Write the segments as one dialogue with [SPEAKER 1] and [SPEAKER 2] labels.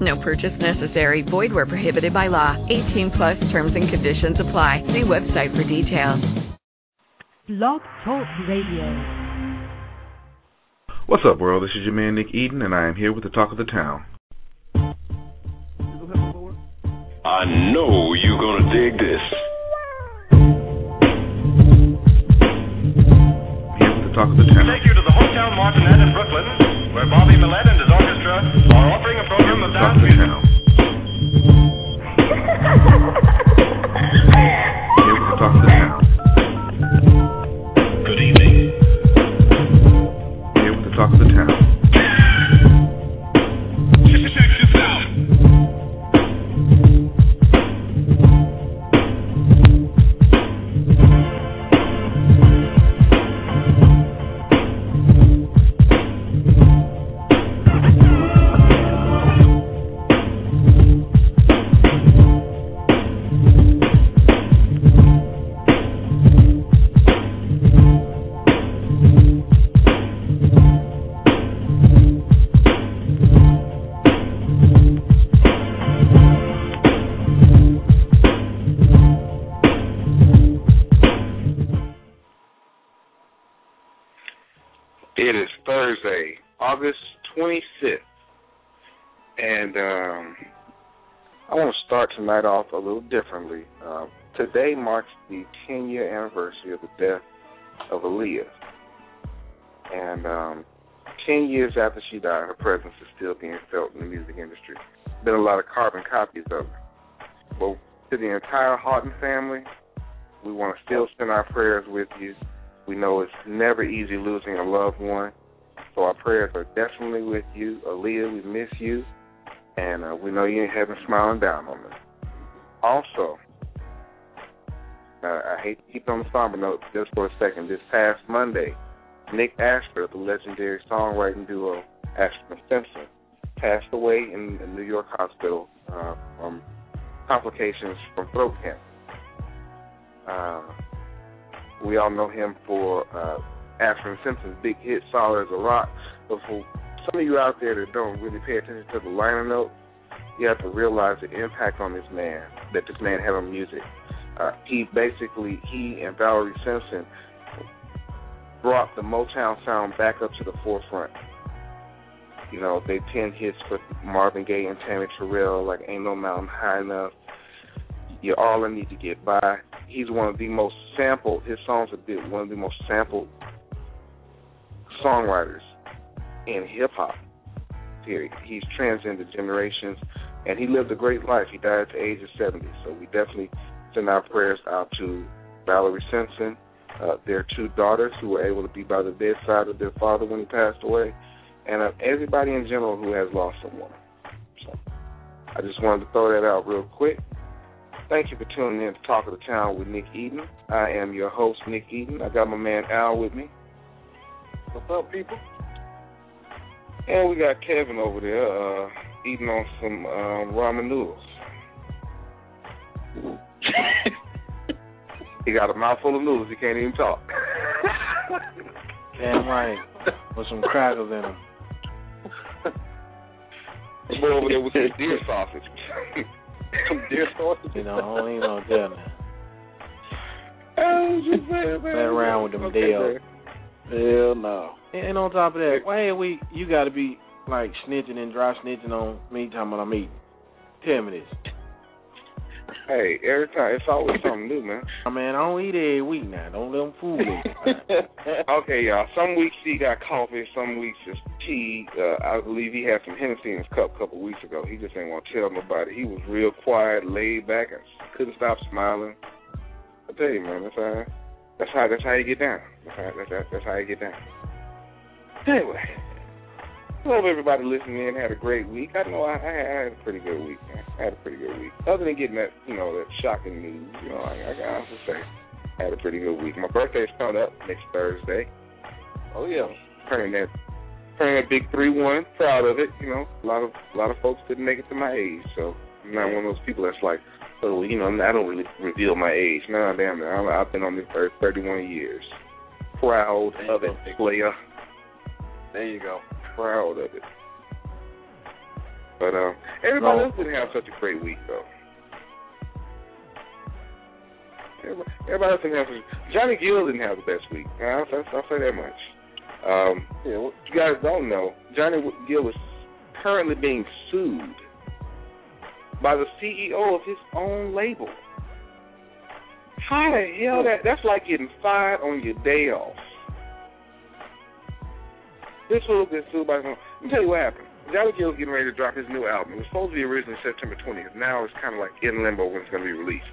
[SPEAKER 1] No purchase necessary. Void where prohibited by law. 18 plus terms and conditions apply. See website for details.
[SPEAKER 2] Blog Talk Radio.
[SPEAKER 3] What's up, world? This is your man Nick Eden, and I am here with the talk of the town.
[SPEAKER 4] I know you're gonna dig this.
[SPEAKER 3] Here the talk of the town.
[SPEAKER 5] Take you to the Hotel Martinet in Brooklyn, where Bobby Millett and orchestra are offering a program of dance music.
[SPEAKER 3] the talk of the town.
[SPEAKER 6] And um, I want to start tonight off a little differently. Uh, today marks the 10 year anniversary of the death of Aaliyah. And um, 10 years after she died, her presence is still being felt in the music industry. Been a lot of carbon copies of her. But to the entire Haughton family, we want to still send our prayers with you. We know it's never easy losing a loved one, so our prayers are definitely with you. Aaliyah, we miss you, and uh, we know you ain't having smiling down on us. Also, uh, I hate to keep on the somber note just for a second. This past Monday, Nick Ashford, the legendary songwriting duo Ashford and Simpson, passed away in a New York hospital uh, from complications from throat cancer. Uh, we all know him for uh, Ashford and Simpson's big hit "Solid as a Rock." But for some of you out there that don't really pay attention to the liner notes, you have to realize the impact on this man that this man had on music. Uh, he basically he and Valerie Simpson brought the Motown sound back up to the forefront. You know, they penned hits for Marvin Gaye and Tammy Terrell, like "Ain't No Mountain High Enough." You're all I need to get by. He's one of the most sampled. His songs have been one of the most sampled songwriters in hip hop. Period. He's transcended generations, and he lived a great life. He died at the age of 70. So we definitely send our prayers out to Valerie Simpson, uh, their two daughters who were able to be by the bedside of their father when he passed away, and uh, everybody in general who has lost someone. So I just wanted to throw that out real quick. Thank you for tuning in to Talk of the Town with Nick Eden. I am your host, Nick Eden. I got my man Al with me. What's up, people? And we got Kevin over there uh, eating on some um, ramen noodles. he got a mouthful of noodles. He can't even talk.
[SPEAKER 7] Damn right. With some crackers in them.
[SPEAKER 6] Boy over there with some deer sausage. some deer sausage.
[SPEAKER 7] You know, I don't even know there now.
[SPEAKER 6] Oh, just saying, man.
[SPEAKER 7] Play around with them
[SPEAKER 6] Okay,
[SPEAKER 7] deals. Hell no. And, on top of that, why ain't we? You got to be like snitching and dry snitching on me time about I'm eating. Tell me this.
[SPEAKER 6] Hey, every time it's always something new, man.
[SPEAKER 7] I mean, I don't eat every week now. Don't let them fool me.
[SPEAKER 6] okay, y'all. Some weeks he got coffee, some weeks it's tea. Uh, I believe he had some Hennessy in his cup a couple weeks ago. He just ain't want to tell nobody. He was real quiet, laid back, and couldn't stop smiling. I tell you, man, that's how that's how that's how you get down. That's how that's, that's, that's how you get down. Anyway, hope everybody listening in had a great week. I know I, I, had, I a pretty good week. Man. I had a pretty good week. Other than getting that, you know, that shocking news, you know, I, I got to say, Had a pretty good week. My birthday's coming up next Thursday.
[SPEAKER 7] Oh yeah.
[SPEAKER 6] Turning that turning that big three one. Proud of it. You know, a lot of a lot of folks didn't make it to my age, so I'm not one of those people that's like, oh, you know, I don't really reveal my age. No, damn it. I've been on this earth 31 years. Proud of it, player.
[SPEAKER 7] There you go.
[SPEAKER 6] Proud of it. But um, everybody else didn't have such a great week though. Everybody, everybody else didn't have such. Johnny Gill didn't have the best week. I'll, I'll, I'll say that much. Um,
[SPEAKER 7] Yeah. What,
[SPEAKER 6] you guys don't know, Johnny Gill is currently being sued by the CEO of his own label. How the hell that? That's like getting fired on your day off. This fool been sued by. Let me tell you what happened. Johnny Gill's getting ready to drop his new album. It was supposed to be originally September 20th. Now it's kind of like in limbo when it's going to be released.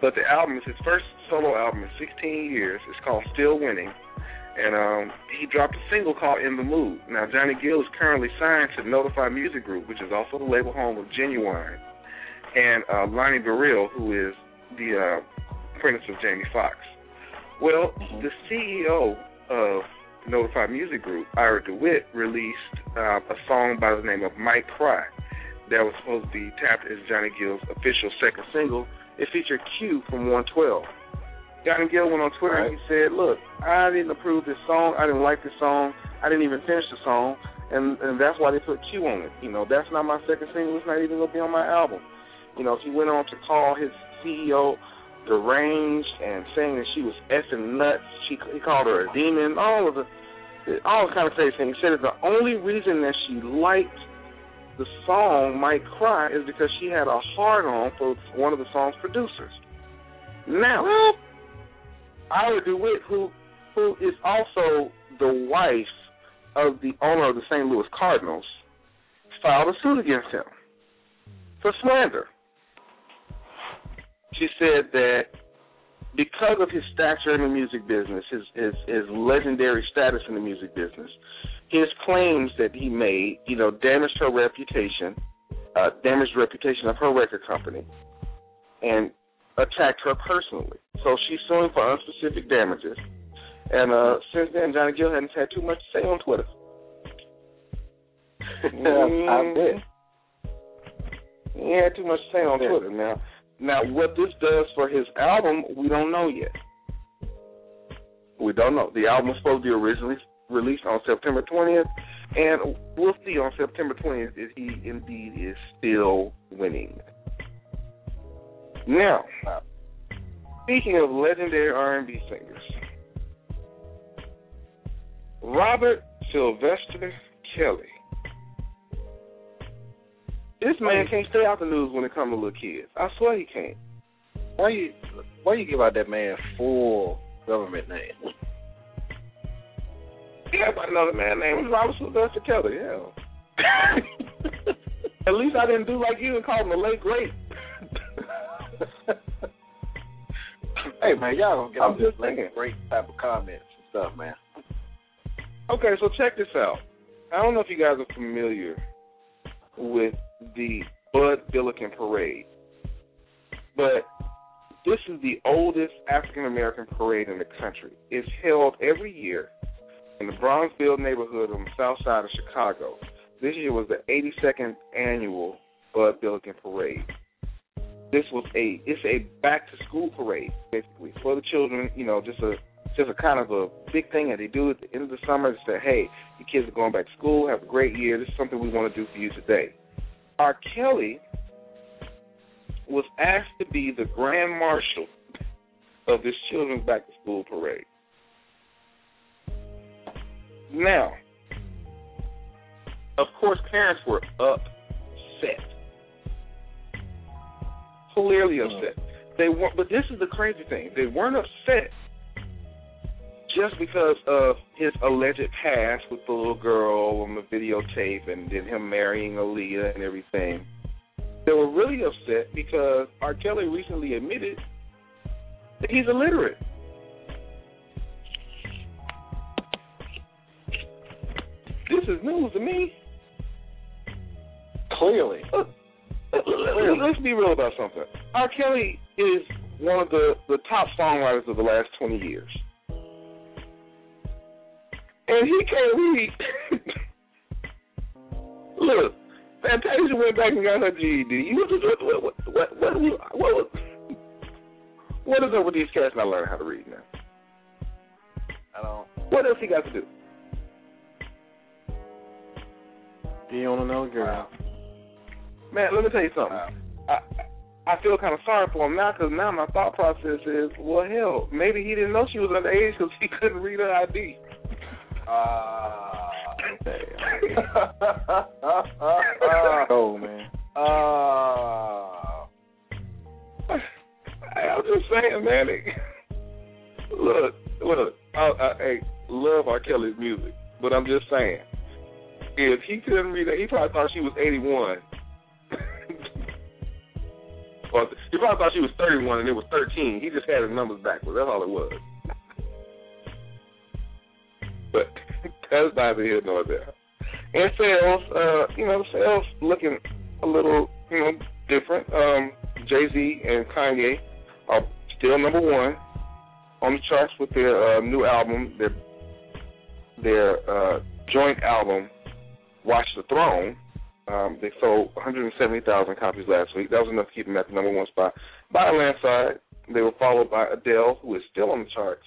[SPEAKER 6] But the album is his first solo album in 16 years. It's called Still Winning. And um, he dropped a single called In the Mood. Now, Johnny Gill is currently signed to Notifi Music Group, which is also the label home of Ginuwine, and uh, Lonny Bereal, who is the uh, apprentice of Jamie Foxx. Well, the CEO of Notifi Music Group, Ira DeWitt, released uh, a song by the name of Might Cry that was supposed to be tapped as Johnny Gill's official second single. It featured Q from 112. Johnny Gill went on Twitter and he said, "Look, I didn't approve this song. I didn't like this song. I didn't even finish the song, and and that's why they put Q on it. You know, that's not my second single. It's not even gonna be on my album. You know, he went on to call his CEO deranged and saying that she was effing nuts. She he called her a demon. All of the all kind of crazy things. He said that the only reason that she liked the song "Might Cry" is because she had a hard on for one of the song's producers. Now, Ira DeWitt, who who is also the wife of the owner of the St. Louis Cardinals, filed a suit against him for slander. She said that because of his stature in the music business, his his, his legendary status in the music business, his claims that he made, you know, damaged her reputation, uh, damaged the reputation of her record company, and attacked her personally. So she's suing for unspecific damages. And uh, since then, Johnny Gill hasn't had too much to say on Twitter.
[SPEAKER 7] I bet.
[SPEAKER 6] He had too much to say on Twitter. Now, now what this does for his album, we don't know yet. We don't know. The album was supposed to be originally released on September 20th, and we'll see on September 20th if he indeed is still winning. Now, speaking of legendary R&B singers, Robert Sylvester Kelly. This man can't stay out the news when it comes to little kids. I swear he can't.
[SPEAKER 7] Why you why you give out that man full government name?
[SPEAKER 6] Yeah, but another man named Robert Sylvester Kelly. Yeah. At least I didn't do like you and call him the late great.
[SPEAKER 7] hey man, y'all gonna get
[SPEAKER 6] I'm
[SPEAKER 7] this
[SPEAKER 6] just
[SPEAKER 7] late great type of comments and stuff, man.
[SPEAKER 6] Okay, so check this out. I don't know if you guys are familiar with the Bud Billiken Parade, but this is the oldest African American parade in the country. It's held every year in the Bronzeville neighborhood on the south side of Chicago. This year was the 82nd annual Bud Billiken Parade. This was a it's a back to school parade basically for the children. You know, just a just a kind of a big thing that they do at the end of the summer to say, hey, your kids are going back to school, have a great year. This is something we want to do for you today. R. Kelly was asked to be the grand marshal of this children's back to school parade. Now, of course, parents were upset, clearly upset. They weren't, but this is the crazy thing: they weren't upset just because of his alleged past with the little girl on the videotape, and then him marrying Aaliyah and everything. They were really upset because R. Kelly recently admitted that he's illiterate. This is news to me.
[SPEAKER 7] Clearly.
[SPEAKER 6] Look, let- let's be real about something. R. Kelly is one of the, the top songwriters of the last 20 years. And he can't read. Look, Fantasia went back and got her GED. What, what, what, what, what, what, what, what is up with these cats not learning how to read now?
[SPEAKER 7] I don't.
[SPEAKER 6] What else he got to do?
[SPEAKER 7] Be on another girl.
[SPEAKER 6] Man, let me tell you something. I I feel kind of sorry for him now because now my thought process is, well, hell, maybe he didn't know she was underage because he couldn't read her ID.
[SPEAKER 7] Ah, oh man.
[SPEAKER 6] Hey, I'm just saying, man. It, look, look. I, I, hey, love R. Kelly's music, but I'm just saying, if he couldn't read it, he probably thought she was 81. or he probably thought she was 31 and it was 13. He just had his numbers backwards. That's all it was. But that's neither here nor there. And sales, uh, you know, sales looking a little, you know, different. Um, Jay Z and Kanye are still number one on the charts with their uh, new album, their their uh, joint album, Watch the Throne. Um, they sold 170,000 copies last week. That was enough to keep them at the number one spot by a landslide. They were followed by Adele, who is still on the charts,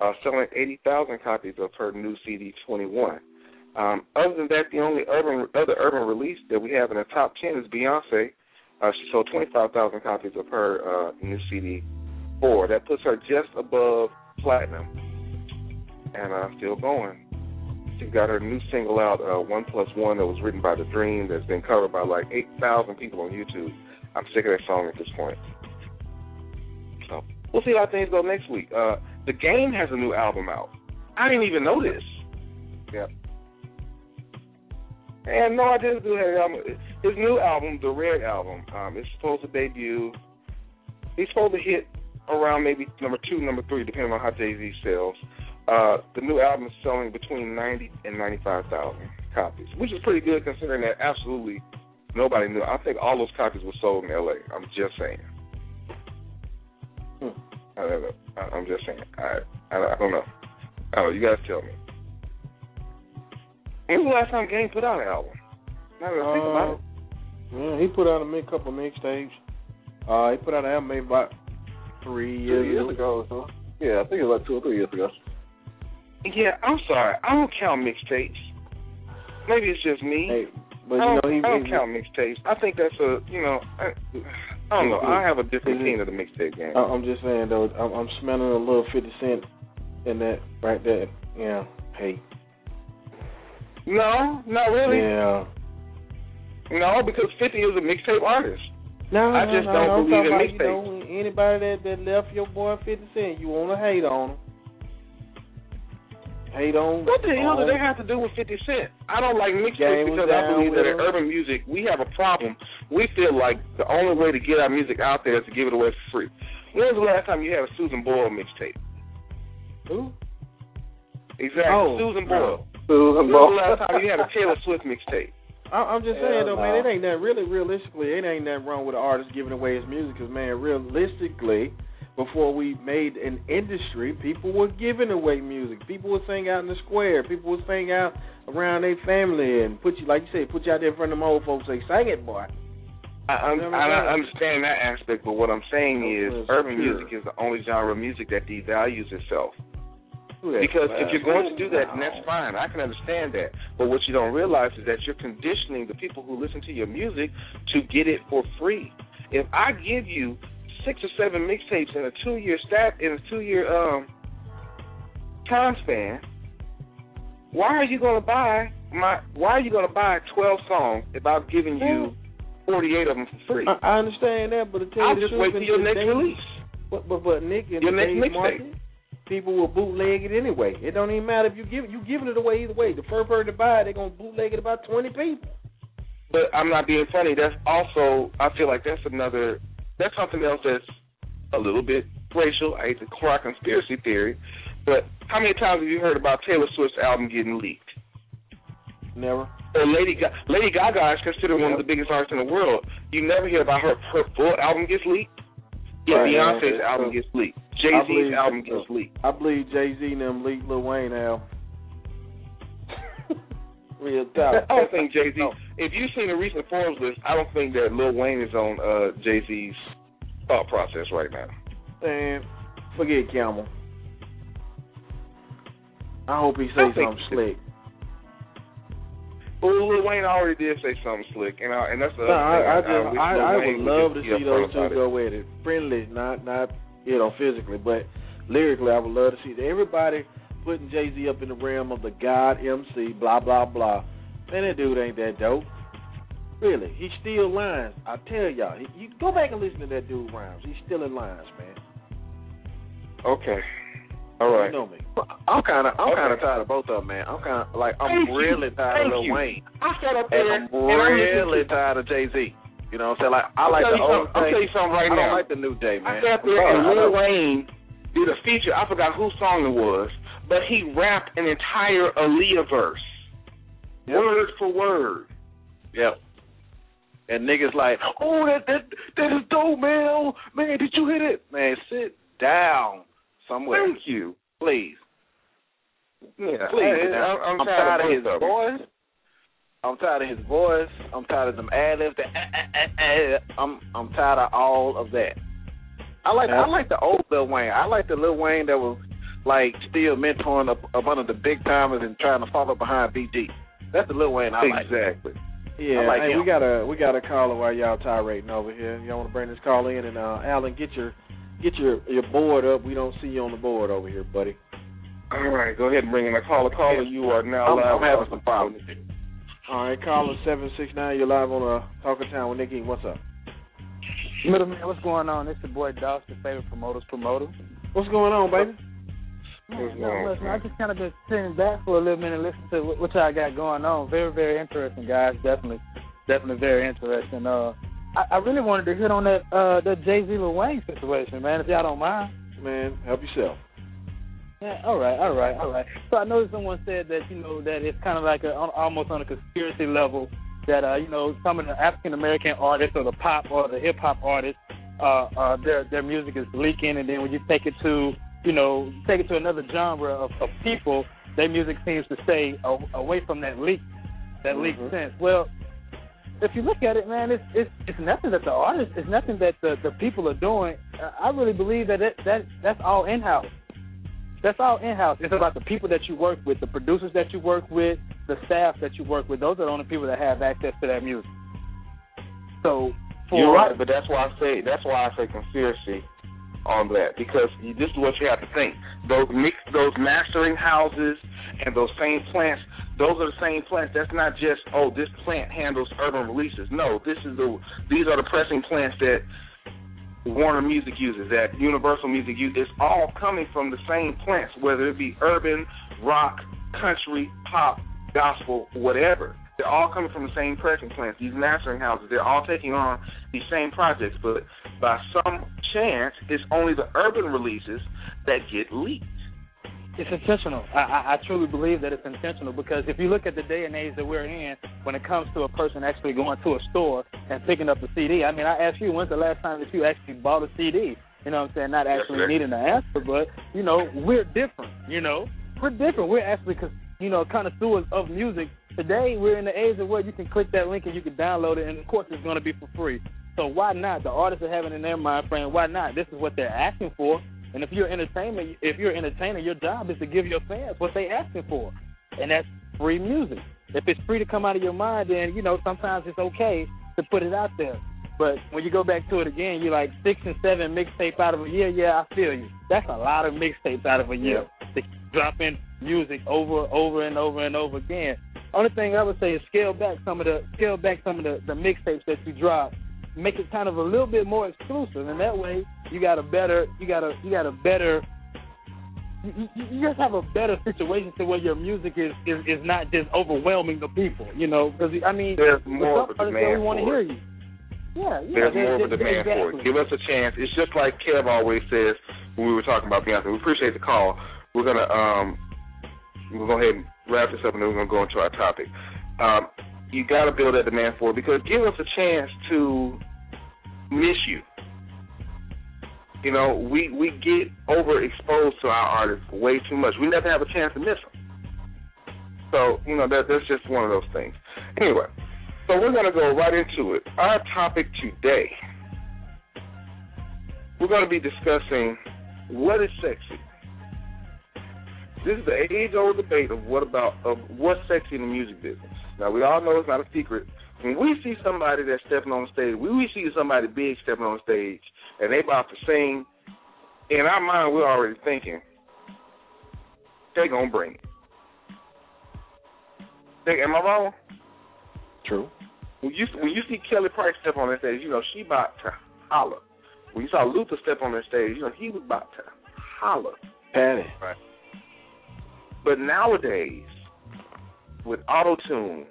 [SPEAKER 6] uh, selling 80,000 copies of her new CD 21. Um, other than that, the only urban, other urban release that we have in the top 10 is Beyonce. Uh, she sold 25,000 copies of her uh, new CD 4. That puts her just above platinum and uh, still going. She's got her new single out, uh, One Plus One, that was written by The Dream, that's been covered by like 8,000 people on YouTube. I'm sick of that song at this point. So we'll see how things go next week. Uh, the Game has a new album out. I didn't even know this.
[SPEAKER 7] Yep.
[SPEAKER 6] And no, I didn't do that album. His new album, the Red album, um, is supposed to debut. He's supposed to hit around maybe number two, number three, depending on how Jay Z sells. Uh, the new album is selling between ninety and ninety-five thousand copies, which is pretty good considering that absolutely nobody knew. I think all those copies were sold in L.A. I'm just saying.
[SPEAKER 7] Hmm.
[SPEAKER 6] I don't know. I, I'm just saying. I, I I don't know. Oh, don't know. You guys tell me. When was the last time Game put out an album? Now that I think about it.
[SPEAKER 7] Yeah, he put out a mid couple mixtapes. Uh, he put out an album maybe about three years,
[SPEAKER 8] Two years ago or so. Yeah, I think it was like two or three years ago.
[SPEAKER 6] Yeah, I'm sorry. I don't count mixtapes. Maybe it's just me.
[SPEAKER 7] Hey, but
[SPEAKER 6] I
[SPEAKER 7] you
[SPEAKER 6] don't,
[SPEAKER 7] know he,
[SPEAKER 6] I don't
[SPEAKER 7] he-
[SPEAKER 6] count mixtapes. I think that's a you know I, I don't know. Mm-hmm. I have a different mm-hmm. opinion of the mixtape game.
[SPEAKER 7] I- I'm just saying though, I'm, I'm smelling a little Fifty Cent in that right there. Yeah, hey,
[SPEAKER 6] No, not really.
[SPEAKER 7] yeah.
[SPEAKER 6] No, because Fifty is a mixtape artist.
[SPEAKER 7] No,
[SPEAKER 6] I just
[SPEAKER 7] no,
[SPEAKER 6] don't
[SPEAKER 7] I'm
[SPEAKER 6] believe in
[SPEAKER 7] about, you know, anybody that that left your boy Fifty Cent, you want to hate on him. Hate on.
[SPEAKER 6] What the hell do
[SPEAKER 7] on-
[SPEAKER 6] they have to do with Fifty Cent? I don't like mixtapes because I believe that in urban music we have a problem. We feel like the only way to get our music out there is to give it away for free. When was the last time you had a Susan Boyle mixtape?
[SPEAKER 7] Who?
[SPEAKER 6] Exactly,
[SPEAKER 7] Oh,
[SPEAKER 6] Susan
[SPEAKER 7] no.
[SPEAKER 6] Boyle.
[SPEAKER 8] Susan
[SPEAKER 6] When was the last time you had a Taylor Swift mixtape?
[SPEAKER 7] I, I'm just saying
[SPEAKER 8] Hell
[SPEAKER 7] though, man, it ain't that really realistically. It ain't that wrong with an artist giving away his music, cause man, realistically, before we made an industry, people were giving away music. People were sing out in the square. People would sing out around their family and put you, like you said, put you out there in front of them old folks. They sang it, boy.
[SPEAKER 6] I, I. I understand that aspect, but what I'm saying oh, is
[SPEAKER 7] That's
[SPEAKER 6] urban
[SPEAKER 7] pure.
[SPEAKER 6] music is the only genre of music that devalues itself. Because if you're going to do that, then that's fine. I can understand that. But what you don't realize is that you're conditioning the people who listen to your music to get it for free. If I give you six or seven mixtapes in a two year stat in a two year um time span, why are you gonna buy my why are you gonna buy twelve songs if I've given you forty eight of them for free?
[SPEAKER 7] I, I understand that, but to tell
[SPEAKER 6] I'll
[SPEAKER 7] you the
[SPEAKER 6] just
[SPEAKER 7] truth,
[SPEAKER 6] wait till
[SPEAKER 7] in
[SPEAKER 6] your next release.
[SPEAKER 7] But but but Nick, in
[SPEAKER 6] Your next
[SPEAKER 7] today's
[SPEAKER 6] mixtape.
[SPEAKER 7] market, people will bootleg it anyway. It don't even matter if you give you giving it away either way. The first person to buy it, they're gonna bootleg it about twenty people.
[SPEAKER 6] But I'm not being funny. That's also I feel like that's another that's something else that's a little bit racial. I hate to cry conspiracy theory, but how many times have you heard about Taylor Swift's album getting leaked?
[SPEAKER 7] Never.
[SPEAKER 6] Or Lady Ga- Lady Gaga is considered one of the biggest artists in the world. You never hear about her her full album gets leaked. Yeah,
[SPEAKER 7] Right.
[SPEAKER 6] Beyonce's
[SPEAKER 7] Yeah.
[SPEAKER 6] album gets leaked. Jay Z's album gets leaked.
[SPEAKER 7] I believe Jay Z and them leaked Lil Wayne album. Real talk.
[SPEAKER 6] I don't think Jay Z. If you've seen the recent Forbes list, I don't think that Lil Wayne is on uh, Jay Z's thought process right now.
[SPEAKER 7] Man, forget Camel. I hope he
[SPEAKER 6] says
[SPEAKER 7] something slick.
[SPEAKER 6] But Lil Wayne already did say something slick, and I, and that's the
[SPEAKER 7] No,
[SPEAKER 6] other
[SPEAKER 7] I, I
[SPEAKER 6] thing.
[SPEAKER 7] just I, I would love to see those two go at it. Friendly, not not you know physically, but lyrically, I would love to see everybody putting Jay Z up in the realm of the God MC, blah blah blah. Man, that dude ain't that dope. Really, he still lines. I tell y'all, he, you go back and listen to that dude rhymes. He's still in lines, man.
[SPEAKER 6] Okay, all right.
[SPEAKER 7] You know me.
[SPEAKER 8] I'm kind of I'm
[SPEAKER 6] Okay.
[SPEAKER 8] kind of tired of both of them, man. I'm kind of like I'm
[SPEAKER 6] Thank you.
[SPEAKER 8] really tired
[SPEAKER 6] Thank
[SPEAKER 8] of Lil
[SPEAKER 6] you.
[SPEAKER 8] Wayne,
[SPEAKER 6] I sat up there and
[SPEAKER 8] I'm
[SPEAKER 6] and
[SPEAKER 8] really
[SPEAKER 6] listened to-
[SPEAKER 8] tired of Jay Z. You know what I'm saying? Like I
[SPEAKER 6] I'll
[SPEAKER 8] like the old
[SPEAKER 6] something- I'll
[SPEAKER 8] Jay.
[SPEAKER 6] tell you something right now.
[SPEAKER 8] I like the new Jay,
[SPEAKER 6] I
[SPEAKER 8] man.
[SPEAKER 6] sat there
[SPEAKER 8] I'm
[SPEAKER 6] and Lil. Wayne did a feature. I forgot whose song it was, but he rapped an entire Aaliyah verse,
[SPEAKER 8] Yep.
[SPEAKER 6] word for word.
[SPEAKER 8] Yep. And niggas like, oh, that that that is dope, man. Oh, man, did you hit it? Man, sit down somewhere,
[SPEAKER 6] Thank you.
[SPEAKER 8] please.
[SPEAKER 6] Yeah,
[SPEAKER 8] Please.
[SPEAKER 6] I. I, I'm,
[SPEAKER 8] I'm tired of his
[SPEAKER 6] them.
[SPEAKER 8] voice. I'm tired of his voice. I'm tired of them ad libs. Eh, eh, eh, I'm I'm tired of all of that. I like I like the old Lil Wayne. I like the Lil Wayne that was like still mentoring a, a bunch of the big timers and trying to follow behind BG. That's the Lil Wayne I like.
[SPEAKER 6] Exactly.
[SPEAKER 7] Yeah,
[SPEAKER 8] like
[SPEAKER 7] hey, we got a we got a caller while y'all tirading over here. Y'all want to bring this call in and uh, Alan, get your get your your board up. We don't see you on the board over here, buddy.
[SPEAKER 6] All right, go ahead and bring in a caller. Caller, you are now
[SPEAKER 8] I'm,
[SPEAKER 6] live.
[SPEAKER 8] I'm having some problems.
[SPEAKER 7] All right, caller seven six nine. You're live on uh, Talking Town with Nikki. What's up?
[SPEAKER 9] Middleman, what's going on? It's your boy Doss, the favorite promoters promoter.
[SPEAKER 7] What's going on, baby?
[SPEAKER 9] Man, not much, man. I just kind of been sitting back for a little minute and listening to what, what y'all got going on. Very, very interesting, guys. Definitely, definitely very interesting. Uh, I, I really wanted to hit on that uh that Jay Z Lil Wayne situation, man. If y'all don't mind.
[SPEAKER 7] Man, help yourself.
[SPEAKER 9] Yeah, all right, all right, all right. So I noticed someone said that you know that it's kind of like a, almost on a conspiracy level that uh you know some of the African American artists or the pop or the hip hop artists uh uh their their music is leaking, and then when you take it to you know take it to another genre of, of people, their music seems to stay a, away from that leak that leak mm-hmm. sense. Well, if you look at it, man, it's it's it's nothing that the artists, it's nothing that the the people are doing. I really believe that it, that that's all in house. That's all in house. It's about the people that you work with, the producers that you work with, the staff that you work with. Those are the only people that have access to that music. So for
[SPEAKER 6] You're right, but that's why I say that's why I say conspiracy on that because this is what you have to think. Those mix, those mastering houses and those same plants, those are the same plants. That's not just oh this plant handles urban releases. No, this is the these are the pressing plants that Warner Music uses, that Universal Music uses. It's all coming from the same plants, whether it be urban, rock, country, pop, gospel, whatever. They're all coming from the same pressing plants. These mastering houses, they're all taking on these same projects, but by some chance, it's only the urban releases that get leaked.
[SPEAKER 9] It's intentional. I, I, I truly believe that it's intentional because if you look at the day and age that we're in, when it comes to a person actually going to a store and picking up a CD, I mean, I asked you, when's the last time that you actually bought a CD? You know what I'm saying? Not actually
[SPEAKER 6] Yesterday.
[SPEAKER 9] needing an answer, but, you know, we're different, you know? We're different. We're actually, you know, connoisseurs of music. Today, we're in the age of where you can click that link and you can download it, and of course, it's going to be for free. So why not? The artists are having in their mind frame, why not? This is what they're asking for. And if you're entertainment, if you're an entertainer, your job is to give your fans what they asking for, and that's free music. If it's free to come out of your mind, then you know sometimes it's okay to put it out there. But when you go back to it again, you're like six and seven mixtape out of a year. Yeah, I feel you. That's a lot of mixtapes out of a year. To keep dropping music over, over and over and over again. Only thing I would say is scale back some of the scale back some of the, the mixtapes that you drop make it kind of a little bit more exclusive, and that way you got a better, you got a, you got a better, you, you just have a better situation to where your music is is, is not just overwhelming the people, you know? Because I mean,
[SPEAKER 6] There's more of a demand
[SPEAKER 9] want to
[SPEAKER 6] for
[SPEAKER 9] hear
[SPEAKER 6] it.
[SPEAKER 9] you. Yeah, yeah.
[SPEAKER 6] There's
[SPEAKER 9] there-
[SPEAKER 6] more of a demand for it. Give us a chance. It's just like Kev always says when we were talking about Beyonce. We appreciate the call. We're gonna um we'll go ahead and wrap this up and then we're gonna go into our topic. Um, you gotta build that demand for it because give us a chance to miss you. You know, we we get overexposed to our artists way too much. We never have a chance to miss them. So you know that that's just one of those things. Anyway, so we're gonna go right into it. Our topic today, we're gonna be discussing what is sexy. This is the age-old debate of what about of what's sexy in the music business. Now we all know it's not a secret. When we see somebody that's stepping on stage, when we see somebody big stepping on stage, and they about to sing, in our mind we're already thinking they gonna bring it. Think, am I wrong?
[SPEAKER 7] True.
[SPEAKER 6] When you when you see Kelly Price step on that stage, you know she about to holler. When you saw Luther step on that stage, you know he was about to holler.
[SPEAKER 7] Patty.
[SPEAKER 6] Right. But nowadays, with auto tune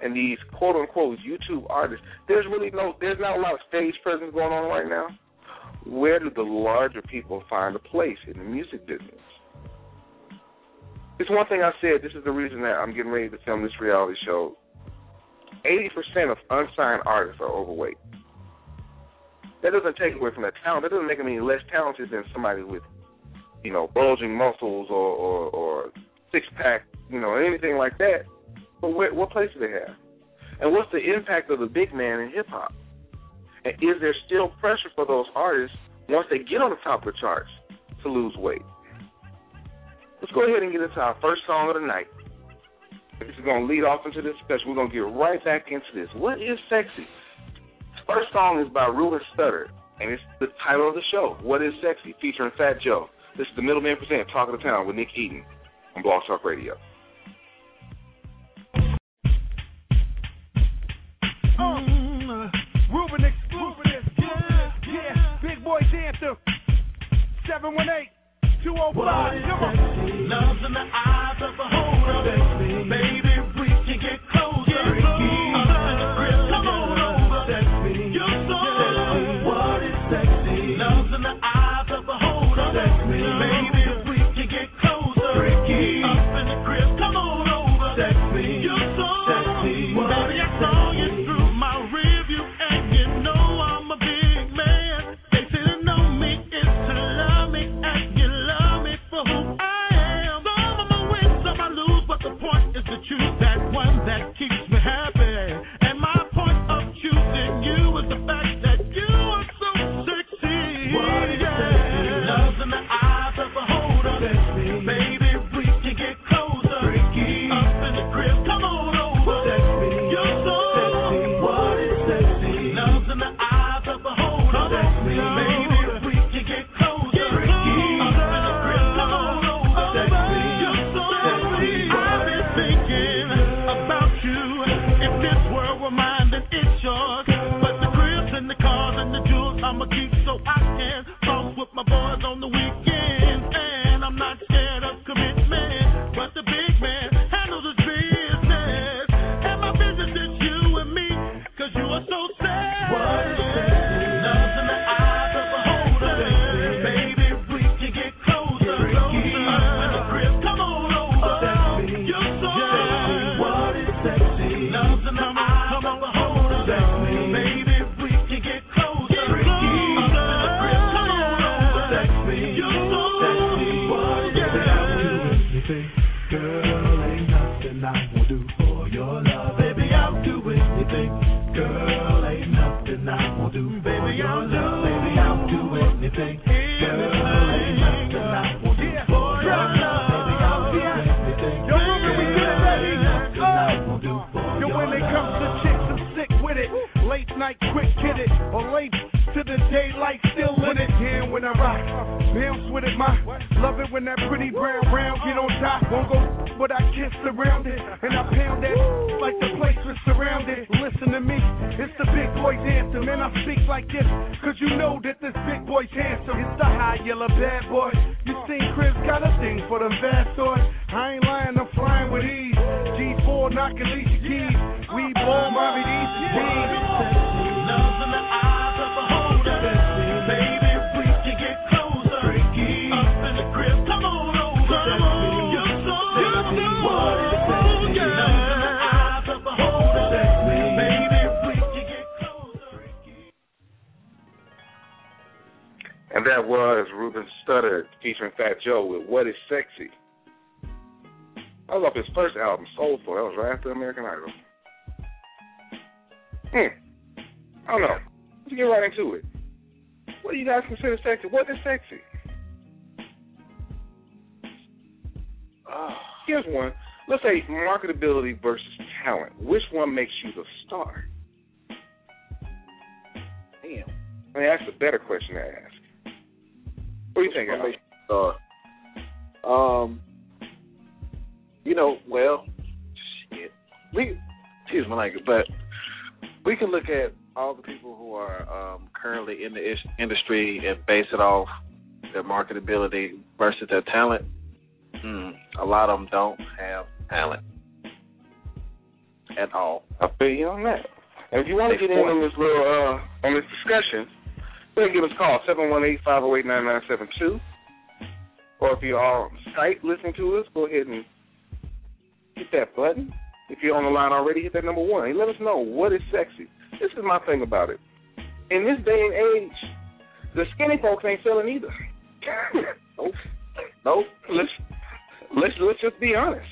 [SPEAKER 6] and these quote unquote YouTube artists, there's really no there's not a lot of stage presence going on right now. Where do the larger people find a place in the music business? It's one thing I said. This is the reason that I'm getting ready to film this reality show. Eighty percent of unsigned artists are overweight. That doesn't take away from their talent. That doesn't make them any less talented than somebody with, you know, bulging muscles or or, or six pack, you know, anything like that. But where, what place do they have? And what's the impact of the big man in hip hop? And is there still pressure for those artists once they get on the top of the charts to lose weight? Let's go ahead and get into our first song of the night. This is going to lead off into this special. We're going to get right back into this. What is sexy? First song is by Ruben Studdard, and it's the title of the show, What is Sexy, featuring Fat Joe. This is the Middleman Present, Talk of the Town with Nick Eden on Blog Talk Radio.
[SPEAKER 10] Mm-hmm. Ruben exclusive. Yeah, yeah. Big Boy Dancer. 718 205. Come on.
[SPEAKER 11] Love's in the eyes of the holder. Baby, we can get closer. Up in
[SPEAKER 10] Chris thing for them fast toys.
[SPEAKER 6] Featuring Fat Joe with What Is Sexy. That was off his first album, Soulful. That was right after American Idol. Hmm. I don't know. Let's get right into it. What do you guys consider sexy? What is sexy? Uh, here's one. Let's say marketability versus talent. Which one makes you the star?
[SPEAKER 8] Damn.
[SPEAKER 6] I mean, that's a better question to ask. What do you think,
[SPEAKER 8] Uh, um, you know, well, shit. We, excuse my language, but we can look at all the people who are um, currently in the is- industry and base it off their marketability versus their talent. Hmm, a lot of them don't have talent at all.
[SPEAKER 6] I feel you on that. And if you want to get in on this little uh on this discussion, go ahead and give us a call seven one eight five zero eight nine nine seven two. Or if you're on Skype listening to us, go ahead and hit that button. If you're on the line already, hit that number one. And let us know what is sexy. This is my thing about it. In this day and age, the skinny folks ain't selling either. nope. Nope. Let's let's let's just be honest.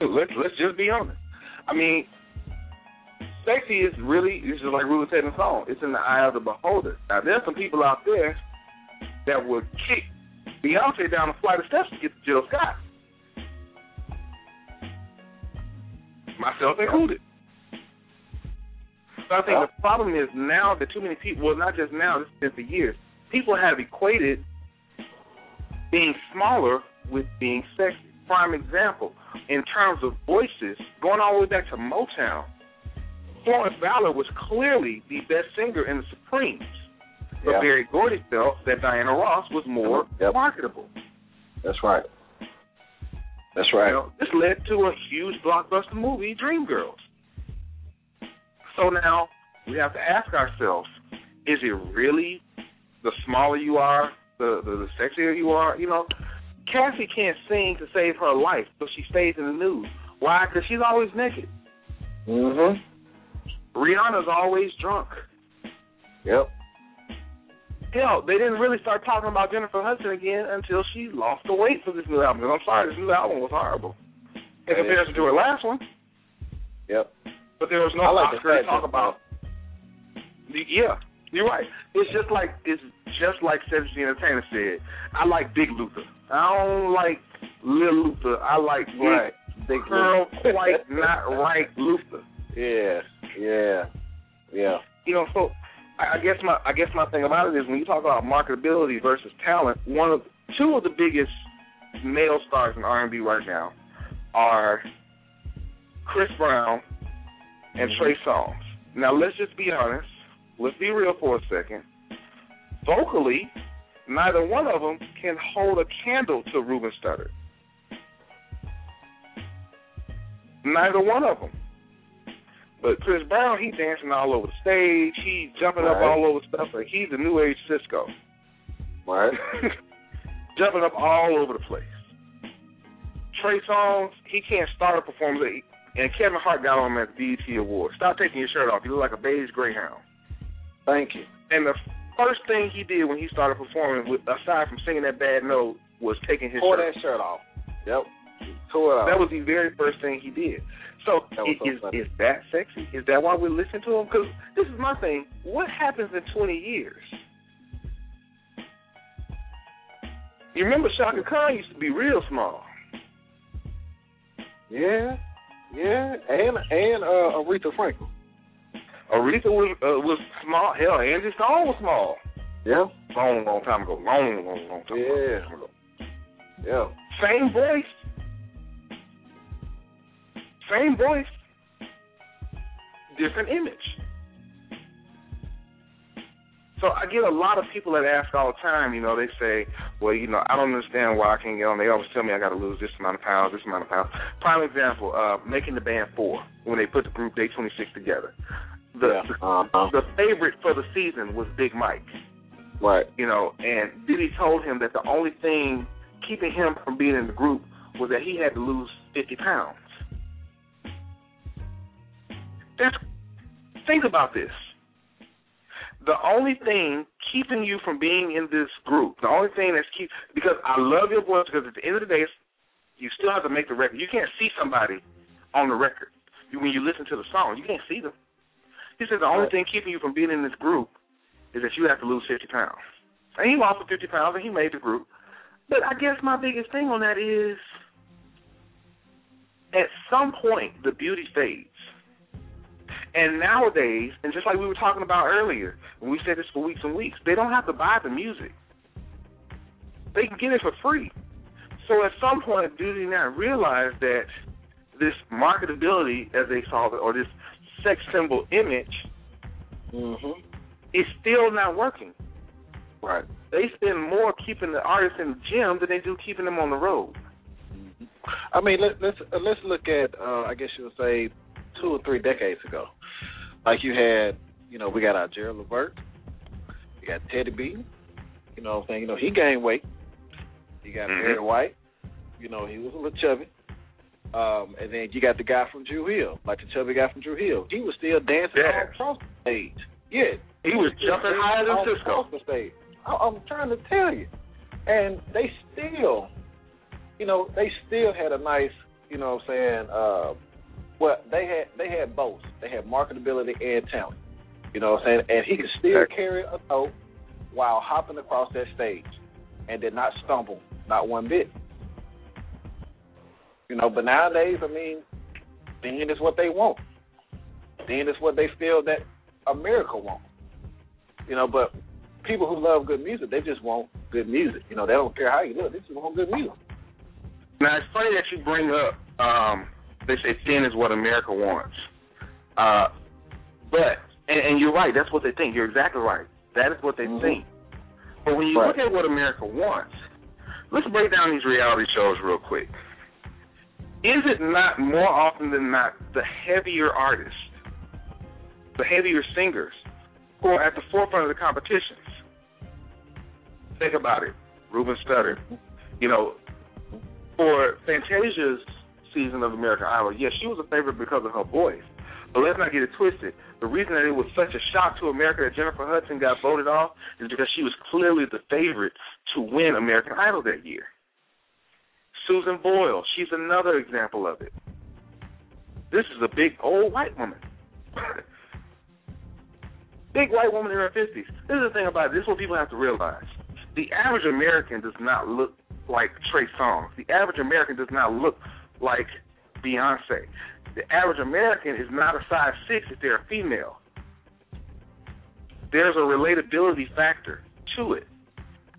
[SPEAKER 6] Let's let's just be honest. I mean, sexy is really this is like Ruben said in the song. It's in the eye of the beholder. Now there's some people out there that would kick Beyonce down a flight of steps to get to Jill Scott. Myself included. So I think the problem is now that too many people well not just now, this has been for years, people have equated being smaller with being sexy. Prime example, in terms of voices, going all the way back to Motown, Florence Ballard was clearly the best singer in the Supremes. But
[SPEAKER 8] Yeah.
[SPEAKER 6] Berry Gordy felt that Diana Ross was more
[SPEAKER 8] Yep.
[SPEAKER 6] marketable.
[SPEAKER 8] That's right. That's right.
[SPEAKER 6] You know, this led to a huge blockbuster movie, Dreamgirls. So now we have to ask ourselves: Is it really the smaller you are, the the, the sexier you are? You know, Cassie can't sing to save her life, so she stays in the news. Why? Because she's always naked.
[SPEAKER 8] Mhm.
[SPEAKER 6] Rihanna's always drunk.
[SPEAKER 8] Yep.
[SPEAKER 6] Hell, they didn't really start talking about Jennifer Hudson again until she lost the weight for this new album. And I'm sorry, this new album was horrible in comparison to her last one.
[SPEAKER 8] Yep.
[SPEAKER 6] But there was no
[SPEAKER 8] I like
[SPEAKER 6] Oscar to talk about. The- Yeah, you're right. It's just like it's just like Cedric the Entertainer said. I like Big Luther. I don't like Lil Luther. I like
[SPEAKER 8] Right. Big Luther.
[SPEAKER 6] Quite Not Right Luther.
[SPEAKER 8] Yeah. Yeah. Yeah.
[SPEAKER 6] You know, so I I guess my I guess my thing about it is when you talk about marketability versus talent, one of two of the biggest male stars in R and B right now are Chris Brown and mm-hmm. Trey Songz. Now let's just be honest. Let's be real for a second. Vocally, neither one of them can hold a candle to Ruben Studdard. Neither one of them. But Chris Brown, he dancing all over the stage. He jumping up all over stuff. Like he's the new age Sisqó.
[SPEAKER 8] Right.
[SPEAKER 6] jumping up all over the place. Trey Songz, he can't start a performance. And Kevin Hart got on him at the BET Awards. Stop taking your shirt off. You look like a beige greyhound.
[SPEAKER 8] Thank you.
[SPEAKER 6] And the first thing he did when he started performing, with, aside from singing that bad note, was taking his
[SPEAKER 8] Pull
[SPEAKER 6] shirt
[SPEAKER 8] that shirt off. Yep. Tore it off.
[SPEAKER 6] That was the very first thing he did. So,
[SPEAKER 8] That so
[SPEAKER 6] is, is that sexy? Is that why we listen to him? Because this is my thing. What happens in 20 years? You remember Chaka Khan used to be real small.
[SPEAKER 8] Yeah. Yeah. And and uh Aretha Franklin.
[SPEAKER 6] Aretha was uh, was small. Hell, Angie Stone was small.
[SPEAKER 8] Yeah.
[SPEAKER 6] Long, long time ago. Long, long, long time
[SPEAKER 8] Yeah.
[SPEAKER 6] ago.
[SPEAKER 8] Yeah.
[SPEAKER 6] Same voice. Same voice. Different image. So I get a lot of people that ask all the time, you know, they say, well, you know, I don't understand why I can't get on. They always tell me I got to lose this amount of pounds, this amount of pounds. Prime example, uh, making the band four when they put the group Day 26 together. The,
[SPEAKER 8] Yeah.
[SPEAKER 6] the,
[SPEAKER 8] Uh-huh.
[SPEAKER 6] the favorite for the season was Big Mike
[SPEAKER 8] Right.
[SPEAKER 6] you know, and Diddy told him that the only thing keeping him from being in the group was that he had to lose 50 pounds. That's, think about this. the only thing keeping you from being in this group, the only thing that's keep because I love your voice because at the end of the day, you still have to make the record. You can't see somebody on the record. You, when you listen to the song, you can't see them. He said the only thing keeping you from being in this group is that you have to lose 50 pounds. And he lost the 50 pounds and he made the group. But I guess my biggest thing on that is at some point the beauty fades. And nowadays, and just like we were talking about earlier, when we said this for weeks and weeks, they don't have to buy the music. They can get it for free. So at some point, do they not realize that this marketability, as they call it, or this sex symbol image,
[SPEAKER 8] Mm-hmm.
[SPEAKER 6] is still not working?
[SPEAKER 8] Right.
[SPEAKER 6] They spend more keeping the artists in the gym than they do keeping them on the road.
[SPEAKER 8] I mean, let, let's uh, let's look at uh, I guess you would say two or three decades ago. Like you had, you know, we got our Gerald Levert, we got Teddy P. You know what I'm saying? You know, he gained weight. You got
[SPEAKER 6] Mhm.
[SPEAKER 8] Barry White. You know, he was a little chubby. Um, and then you got the guy from Dru Hill, like the chubby guy from Dru Hill. He was still dancing
[SPEAKER 6] Yeah.
[SPEAKER 8] all across the stage. Yeah,
[SPEAKER 6] He was jumping higher than
[SPEAKER 8] Sisqó. the stage. I, I'm trying to tell you, and they still, you know, they still had a nice, you know, what I'm saying, uh, well, they had they had both. They had marketability and talent. You know what I'm saying? And he could still carry a note while hopping across that stage and did not stumble, not one bit. You know, but nowadays, I mean, then is what they want. Then is what they feel that America wants. You know, but people who love good music, they just want good music. You know, they don't care how you look. They just want good music.
[SPEAKER 6] Now it's funny that you bring up. Um, they say thin is what America wants. Uh, but and, and you're right. That's what they think. You're exactly right. That is what they think. But when you
[SPEAKER 8] Right.
[SPEAKER 6] look at what America wants, let's break down these reality shows real quick. Is it not more often than not the heavier artists, the heavier singers, who are at the forefront of the competitions? Think about it. Ruben Studdard. You know, for Fantasia's season of American Idol, yes, she was a favorite because of her voice. But let's not get it twisted. The reason that it was such a shock to America that Jennifer Hudson got voted off is because she was clearly the favorite to win American Idol that year. Susan Boyle, she's another example of it. This is a big old white woman. big white woman in her 50s. This is the thing about it. This is what people have to realize. The average American does not look like Trey Songz. The average American does not look like Beyonce. The average American is not a size six if they're a female. There's a relatability factor to it.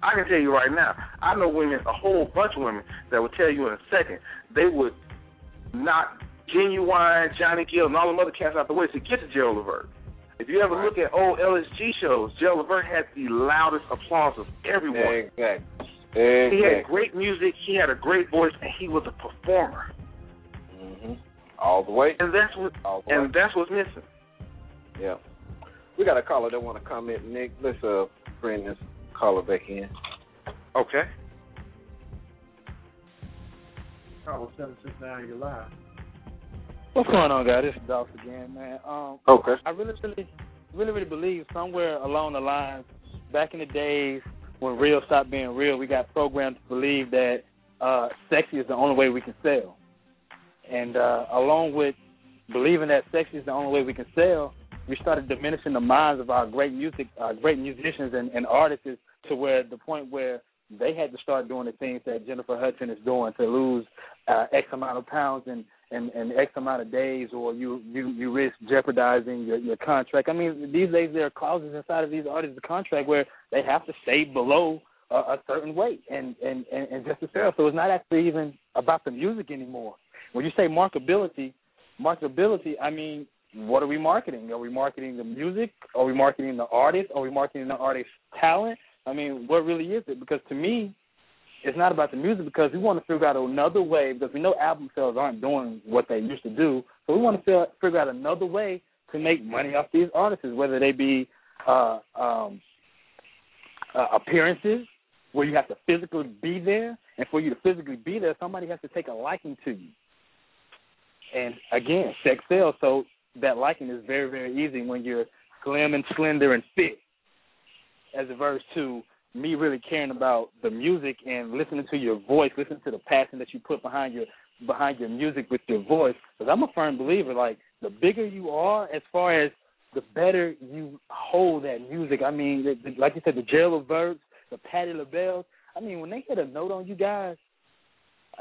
[SPEAKER 6] I can tell you right now, I know women, a whole bunch of women that will tell you in a second they would not Ginuwine Johnny Gill and all them other cats out the way to get to Gerald Levert. If you ever look at old LSG shows, Gerald Levert had the loudest applause of everyone.
[SPEAKER 8] Exactly.
[SPEAKER 6] He had great music, he had a great voice, and he was a performer.
[SPEAKER 8] All the way.
[SPEAKER 6] And that's what
[SPEAKER 8] All the way.
[SPEAKER 6] and that's what's missing.
[SPEAKER 8] Yeah. We got a caller that want to comment. Nick, let's uh bring this caller back in.
[SPEAKER 6] Okay.
[SPEAKER 12] Caller seven six nine, you're live.
[SPEAKER 9] What's going on, guys? This is Dolph again, man. Um,
[SPEAKER 8] Okay.
[SPEAKER 9] I really, really, really, really believe somewhere along the lines, back in the days when real stopped being real, we got programmed to believe that uh, sexy is the only way we can sell. And uh, along with believing that sex is the only way we can sell, we started diminishing the minds of our great music, uh, great musicians and, and artists to where the point where they had to start doing the things that Jennifer Hudson is doing to lose uh, X amount of pounds and and, and X amount of days, or you you you risk jeopardizing your your contract. I mean, these days there are clauses inside of these artists' contract where they have to stay below a, a certain weight and, and and and just to sell. So it's not actually even about the music anymore. When you say marketability, marketability, I mean, what are we marketing? Are we marketing the music? Are we marketing the artist? Are we marketing the artist's talent? I mean, what really is it? Because to me, it's not about the music because we want to figure out another way because we know album sales aren't doing what they used to do. So we want to figure, out another way to make money off these artists, whether they be uh, um, uh, appearances where you have to physically be there, and for you to physically be there, somebody has to take a liking to you. And again, sex sells, so that liking is very, very easy when you're slim and slender and fit. as opposed to me really caring about the music and listening to your voice, listening to the passion that you put behind your behind your music with your voice. Because I'm a firm believer, like the bigger you are, as far as the better you hold that music. I mean, the, the, like you said, the Gerald Verts, the Patti LaBelle. I mean, when they hit a note on you guys,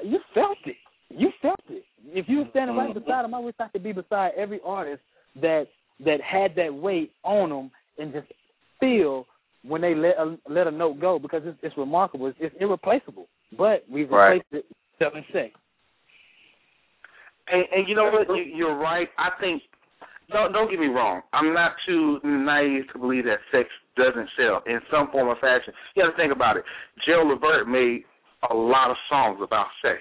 [SPEAKER 9] you felt it. You felt it. If you were standing right mm-hmm. beside them, I wish I could be beside every artist that that had that weight on them and just feel when they let a, let a note go because it's, it's remarkable. It's, it's irreplaceable. But we've
[SPEAKER 6] Right.
[SPEAKER 9] replaced it selling sex.
[SPEAKER 6] And, and you know what? You, you're right. I think. Don't don't get me wrong. I'm not too naive to believe that sex doesn't sell in some form or fashion. You got to think about it. Gerald Levert made a lot of songs about sex.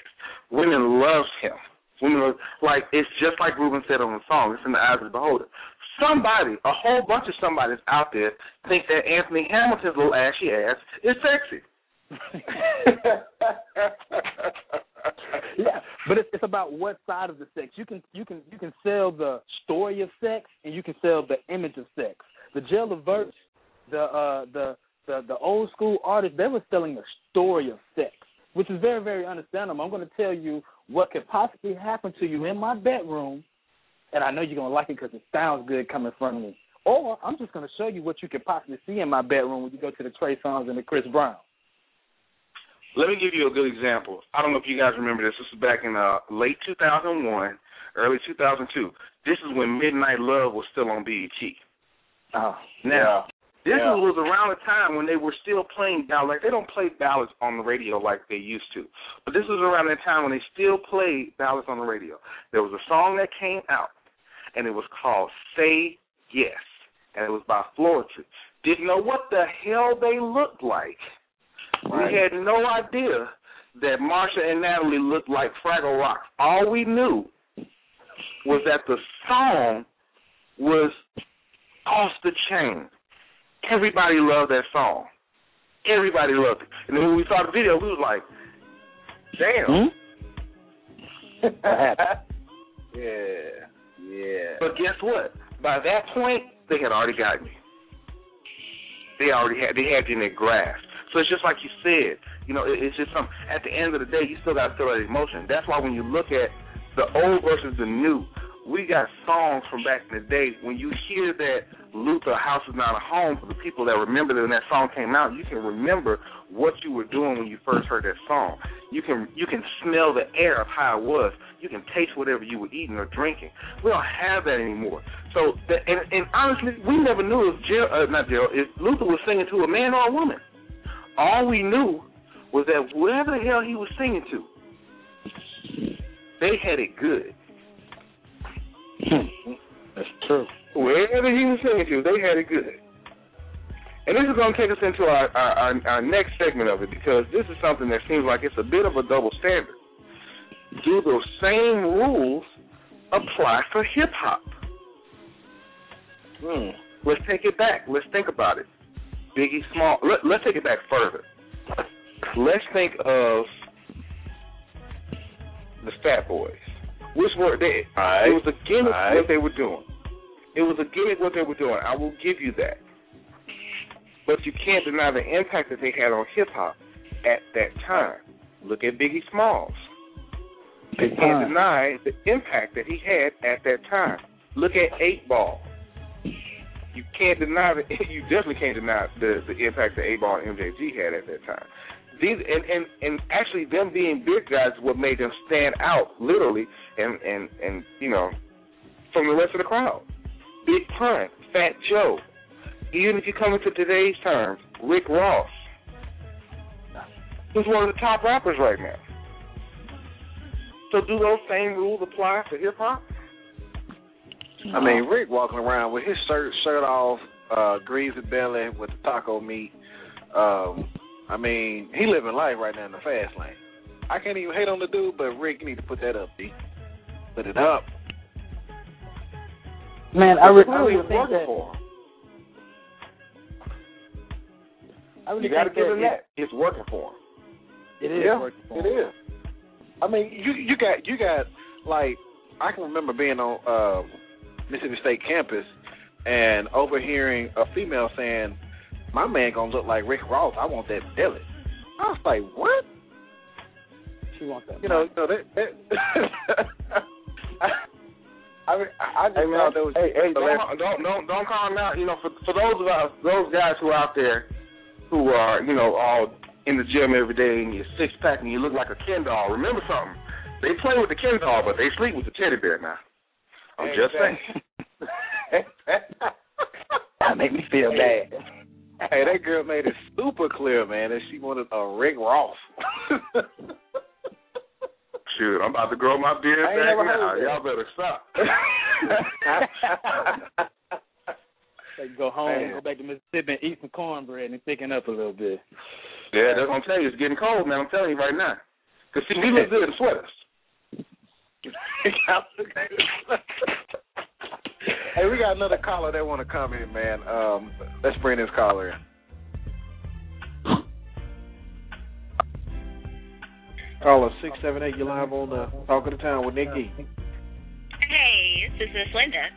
[SPEAKER 6] Women loves him. Women love, like it's just like Ruben said on the song. It's in the eyes of the beholder. Somebody, a whole bunch of somebody's out there think that Anthony Hamilton's little ashy ass is sexy.
[SPEAKER 9] yeah, but it's it's about what side of the sex. You can you can you can sell the story of sex and you can sell the image of sex. The Jail of Verts, the uh the the the old school artists, they were selling the story of sex, which is very very understandable. I'm going to tell you what could possibly happen to you in my bedroom, and I know you're going to like it because it sounds good coming from me. Or I'm just going to show you what you could possibly see in my bedroom when you go to the Trey Songz and the Chris Brown.
[SPEAKER 6] Let me give you a good example. I don't know if you guys remember this. This was back in uh, late 2001, early 2002. This is when Midnight Love was still on BET.
[SPEAKER 9] Oh,
[SPEAKER 6] Now, this
[SPEAKER 9] Yeah.
[SPEAKER 6] was around the time when they were still playing ballads. Like they don't play ballads on the radio like they used to, but this was around that time when they still played ballads on the radio. There was a song that came out, and it was called "Say Yes," and it was by Floetry. Didn't know what the hell they looked like.
[SPEAKER 8] Right.
[SPEAKER 6] We had no idea that Marsha and Natalie looked like Fraggle Rock. All we knew was that the song was off the chain. Everybody loved that song. Everybody loved it. And then when we saw the video, we was like, damn. Hmm?
[SPEAKER 8] yeah, yeah.
[SPEAKER 6] But guess what? By that point, they had already gotten you. They already had they had you in their grasp. So it's just like you said, you know, it, it's just some. At the end of the day, you still got to feel that emotion. That's why when you look at the old versus the new, we got songs from back in the day. When you hear that Luther House is Not a Home, for the people that remember that when that song came out, you can remember what you were doing when you first heard that song. You can you can smell the air of how it was. You can taste whatever you were eating or drinking. We don't have that anymore. So, and, and honestly, we never knew if uh, not if Luther was singing to a man or a woman. All we knew was that whoever the hell he was singing to, they had it good.
[SPEAKER 9] That's true.
[SPEAKER 6] Wherever he was singing to, they had it good. And this is going to take us into our, our, our, our next segment of it because this is something that seems like it's a bit of a double standard. Do those same rules apply for hip hop? Hmm. Let's take it back. Let's think about it. Biggie Small. Let, let's take it back further. Let's think of the Fat Boys. Which were they?
[SPEAKER 8] Alright.
[SPEAKER 6] It was a gimmick
[SPEAKER 8] Alright.
[SPEAKER 6] what they were doing. It was a gimmick what they were doing. I will give you that. But you can't deny the impact that they had on hip hop at that time. Look at Biggie Smalls. You can't deny the impact that he had at that time. Look at Eight Ball. You can't deny the you definitely can't deny the the impact that Eight Ball and MJG had at that time. These and and and actually them being big guys is what made them stand out literally and and and you know from the rest of the crowd. Big Pun, Fat Joe, even if you come into today's terms, Rick Ross, who's one of the top rappers right now. So do those same rules apply to hip hop?
[SPEAKER 8] I mean, Rick walking around with his shirt shirt off, uh, greasy belly with the taco meat. Um, I mean, he living life right now in the fast lane. I can't even hate on the dude, but Rick, need to put that up, D. Put it up.
[SPEAKER 9] Man, I, re- I really think that.
[SPEAKER 6] for.
[SPEAKER 9] I really
[SPEAKER 6] You got to give him
[SPEAKER 9] it-
[SPEAKER 6] that. It's working for him.
[SPEAKER 9] It is
[SPEAKER 8] yeah,
[SPEAKER 9] working for
[SPEAKER 8] it
[SPEAKER 9] him.
[SPEAKER 8] is. I mean, you you got you got like I can remember being on uh, Mississippi State campus and overhearing a female saying, my man gonna look like Rick Ross. I want that belly. I was like, what?
[SPEAKER 9] She wants that.
[SPEAKER 8] You know, you know that. that I mean, I just
[SPEAKER 6] Hey man,
[SPEAKER 8] thought that was
[SPEAKER 6] hey, hey, don't, don't don't don't call him out. You know, for for those of us, those guys who are out there, who are you know all in the gym every day and you're six pack and you look like a Ken doll. Remember something? They play with the Ken doll, but they sleep with the teddy bear now. I'm just saying.
[SPEAKER 8] that make me feel bad. Hey, that girl made it super clear, man, that she wanted a Rick Ross.
[SPEAKER 6] Shoot, I'm about to grow my beard back now. Y'all better stop.
[SPEAKER 9] They can go home,
[SPEAKER 6] Man.
[SPEAKER 9] go back to Mississippi and eat some cornbread and thicken up a little bit.
[SPEAKER 6] Yeah, that's what I'm telling you. It's getting cold, man. I'm telling you right now. Cause see, we look good in sweaters.
[SPEAKER 8] hey, we got another caller that want to come in, man. Um, let's bring this caller in. Caller six seven eight. you're live on the Talk of the Town with Nick E.
[SPEAKER 13] Hey, this is Miss Linda.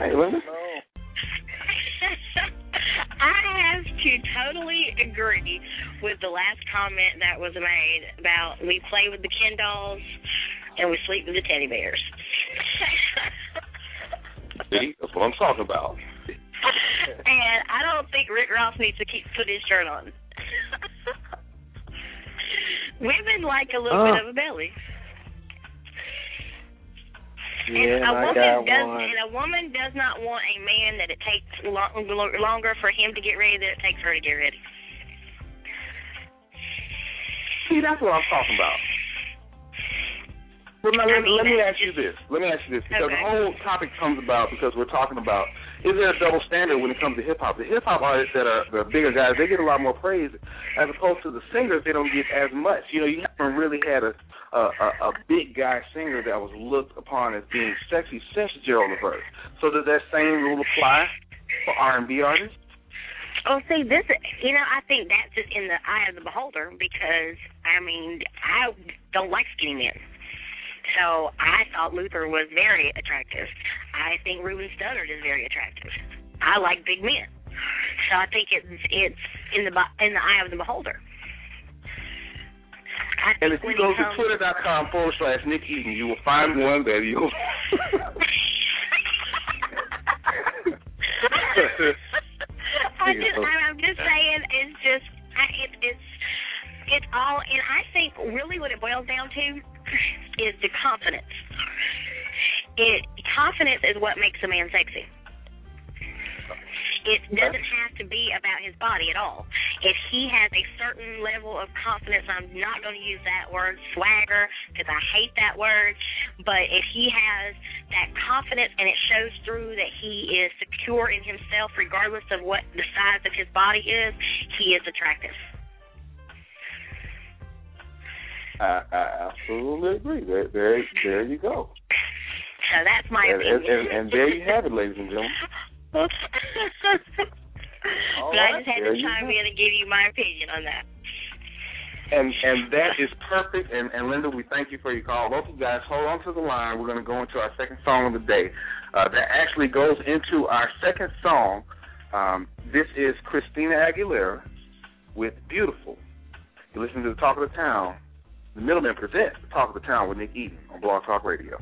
[SPEAKER 6] Hey, Linda.
[SPEAKER 13] I have to totally agree with the last comment that was made about we play with the Ken dolls and we sleep with the teddy bears.
[SPEAKER 6] See, that's what I'm talking about.
[SPEAKER 13] and I don't think Rick Ross needs to keep put his shirt on. Women like a little
[SPEAKER 8] Uh.
[SPEAKER 13] bit of a belly.
[SPEAKER 8] Yeah,
[SPEAKER 13] and a
[SPEAKER 8] I
[SPEAKER 13] woman
[SPEAKER 8] got
[SPEAKER 13] does,
[SPEAKER 8] one.
[SPEAKER 13] and a woman does not want a man that it takes lo- lo- longer for him to get ready than it takes her to get ready.
[SPEAKER 6] See, that's what I'm talking about. But now, let,
[SPEAKER 13] I mean,
[SPEAKER 6] let me
[SPEAKER 13] that's
[SPEAKER 6] ask you this. Let me ask you this because
[SPEAKER 13] Okay.
[SPEAKER 6] the whole topic comes about because we're talking about is there a double standard when it comes to hip hop? The hip hop artists that are the bigger guys, they get a lot more praise as opposed to the singers. They don't get as much. You know, you haven't really had a a, a, big guy singer that was looked upon as being sexy since Gerald Levert. So does that same rule apply for R and B artists?
[SPEAKER 13] Oh, see, this, you know, I think that's just in the eye of the beholder because, I mean, I don't like skinny men. So I thought Luther was very attractive. I think Ruben Studdard is very attractive. I like big men. So I think it's it's in the in the eye of the beholder. I
[SPEAKER 6] And if you go to twitter.com forward slash Nick Eaton, you will find one that you'll.
[SPEAKER 13] I just, I'm just saying, it's just, I, it, it's, it's all, and I think really what it boils down to is the confidence. It confidence is what makes a man sexy. It doesn't have to be about his body at all. If he has a certain level of confidence, I'm not going to use that word swagger because I hate that word, but if he has that confidence and it shows through that he is secure in himself, regardless of what the size of his body is, he is attractive.
[SPEAKER 6] I, I absolutely agree. There, there, there you go.
[SPEAKER 13] So that's my
[SPEAKER 6] And, and,
[SPEAKER 13] opinion.
[SPEAKER 6] and, and there you have it, ladies and gentlemen.
[SPEAKER 13] but I just had to chime in and give you my opinion on that.
[SPEAKER 6] And and that is perfect. And, and Linda, we thank you for your call. Both of you guys, hold on to the line. We're going to go into our second song of the day. Uh, that actually goes into our second song. Um, this is Christina Aguilera with "Beautiful." You listen to the Talk of the Town. The Middleman presents the Talk of the Town with Nick Eaton on Blog Talk Radio.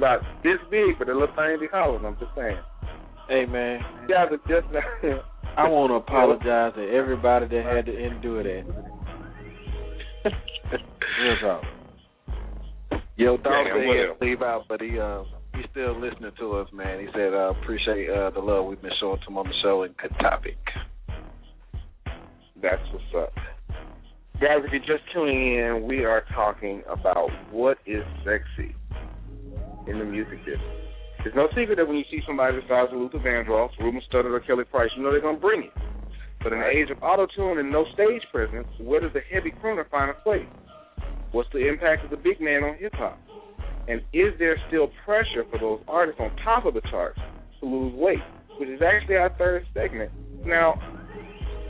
[SPEAKER 6] About this big, but the little thing be hollering. I'm just saying.
[SPEAKER 7] Hey man,
[SPEAKER 6] You guys are just
[SPEAKER 7] I want to apologize to everybody that had to endure that. Real talk.
[SPEAKER 8] Yo, dog
[SPEAKER 6] Yeah,
[SPEAKER 8] said had to leave out, but he uh he's still listening to us, man. He said uh appreciate uh the love we've been showing to him on the show and good topic.
[SPEAKER 6] That's what's up. Guys, if you're just tuning in, we are talking about what is sexy in the music business. It's no secret that when you see somebody the size of Luther Vandross, Ruben Studdard, or Kelly Price, you know they're going to bring it. But in the age of auto-tune and no stage presence, where does the heavy crooner find a place? What's the impact of the big man on hip-hop? And is there still pressure for those artists on top of the charts to lose weight? Which is actually our third segment. Now,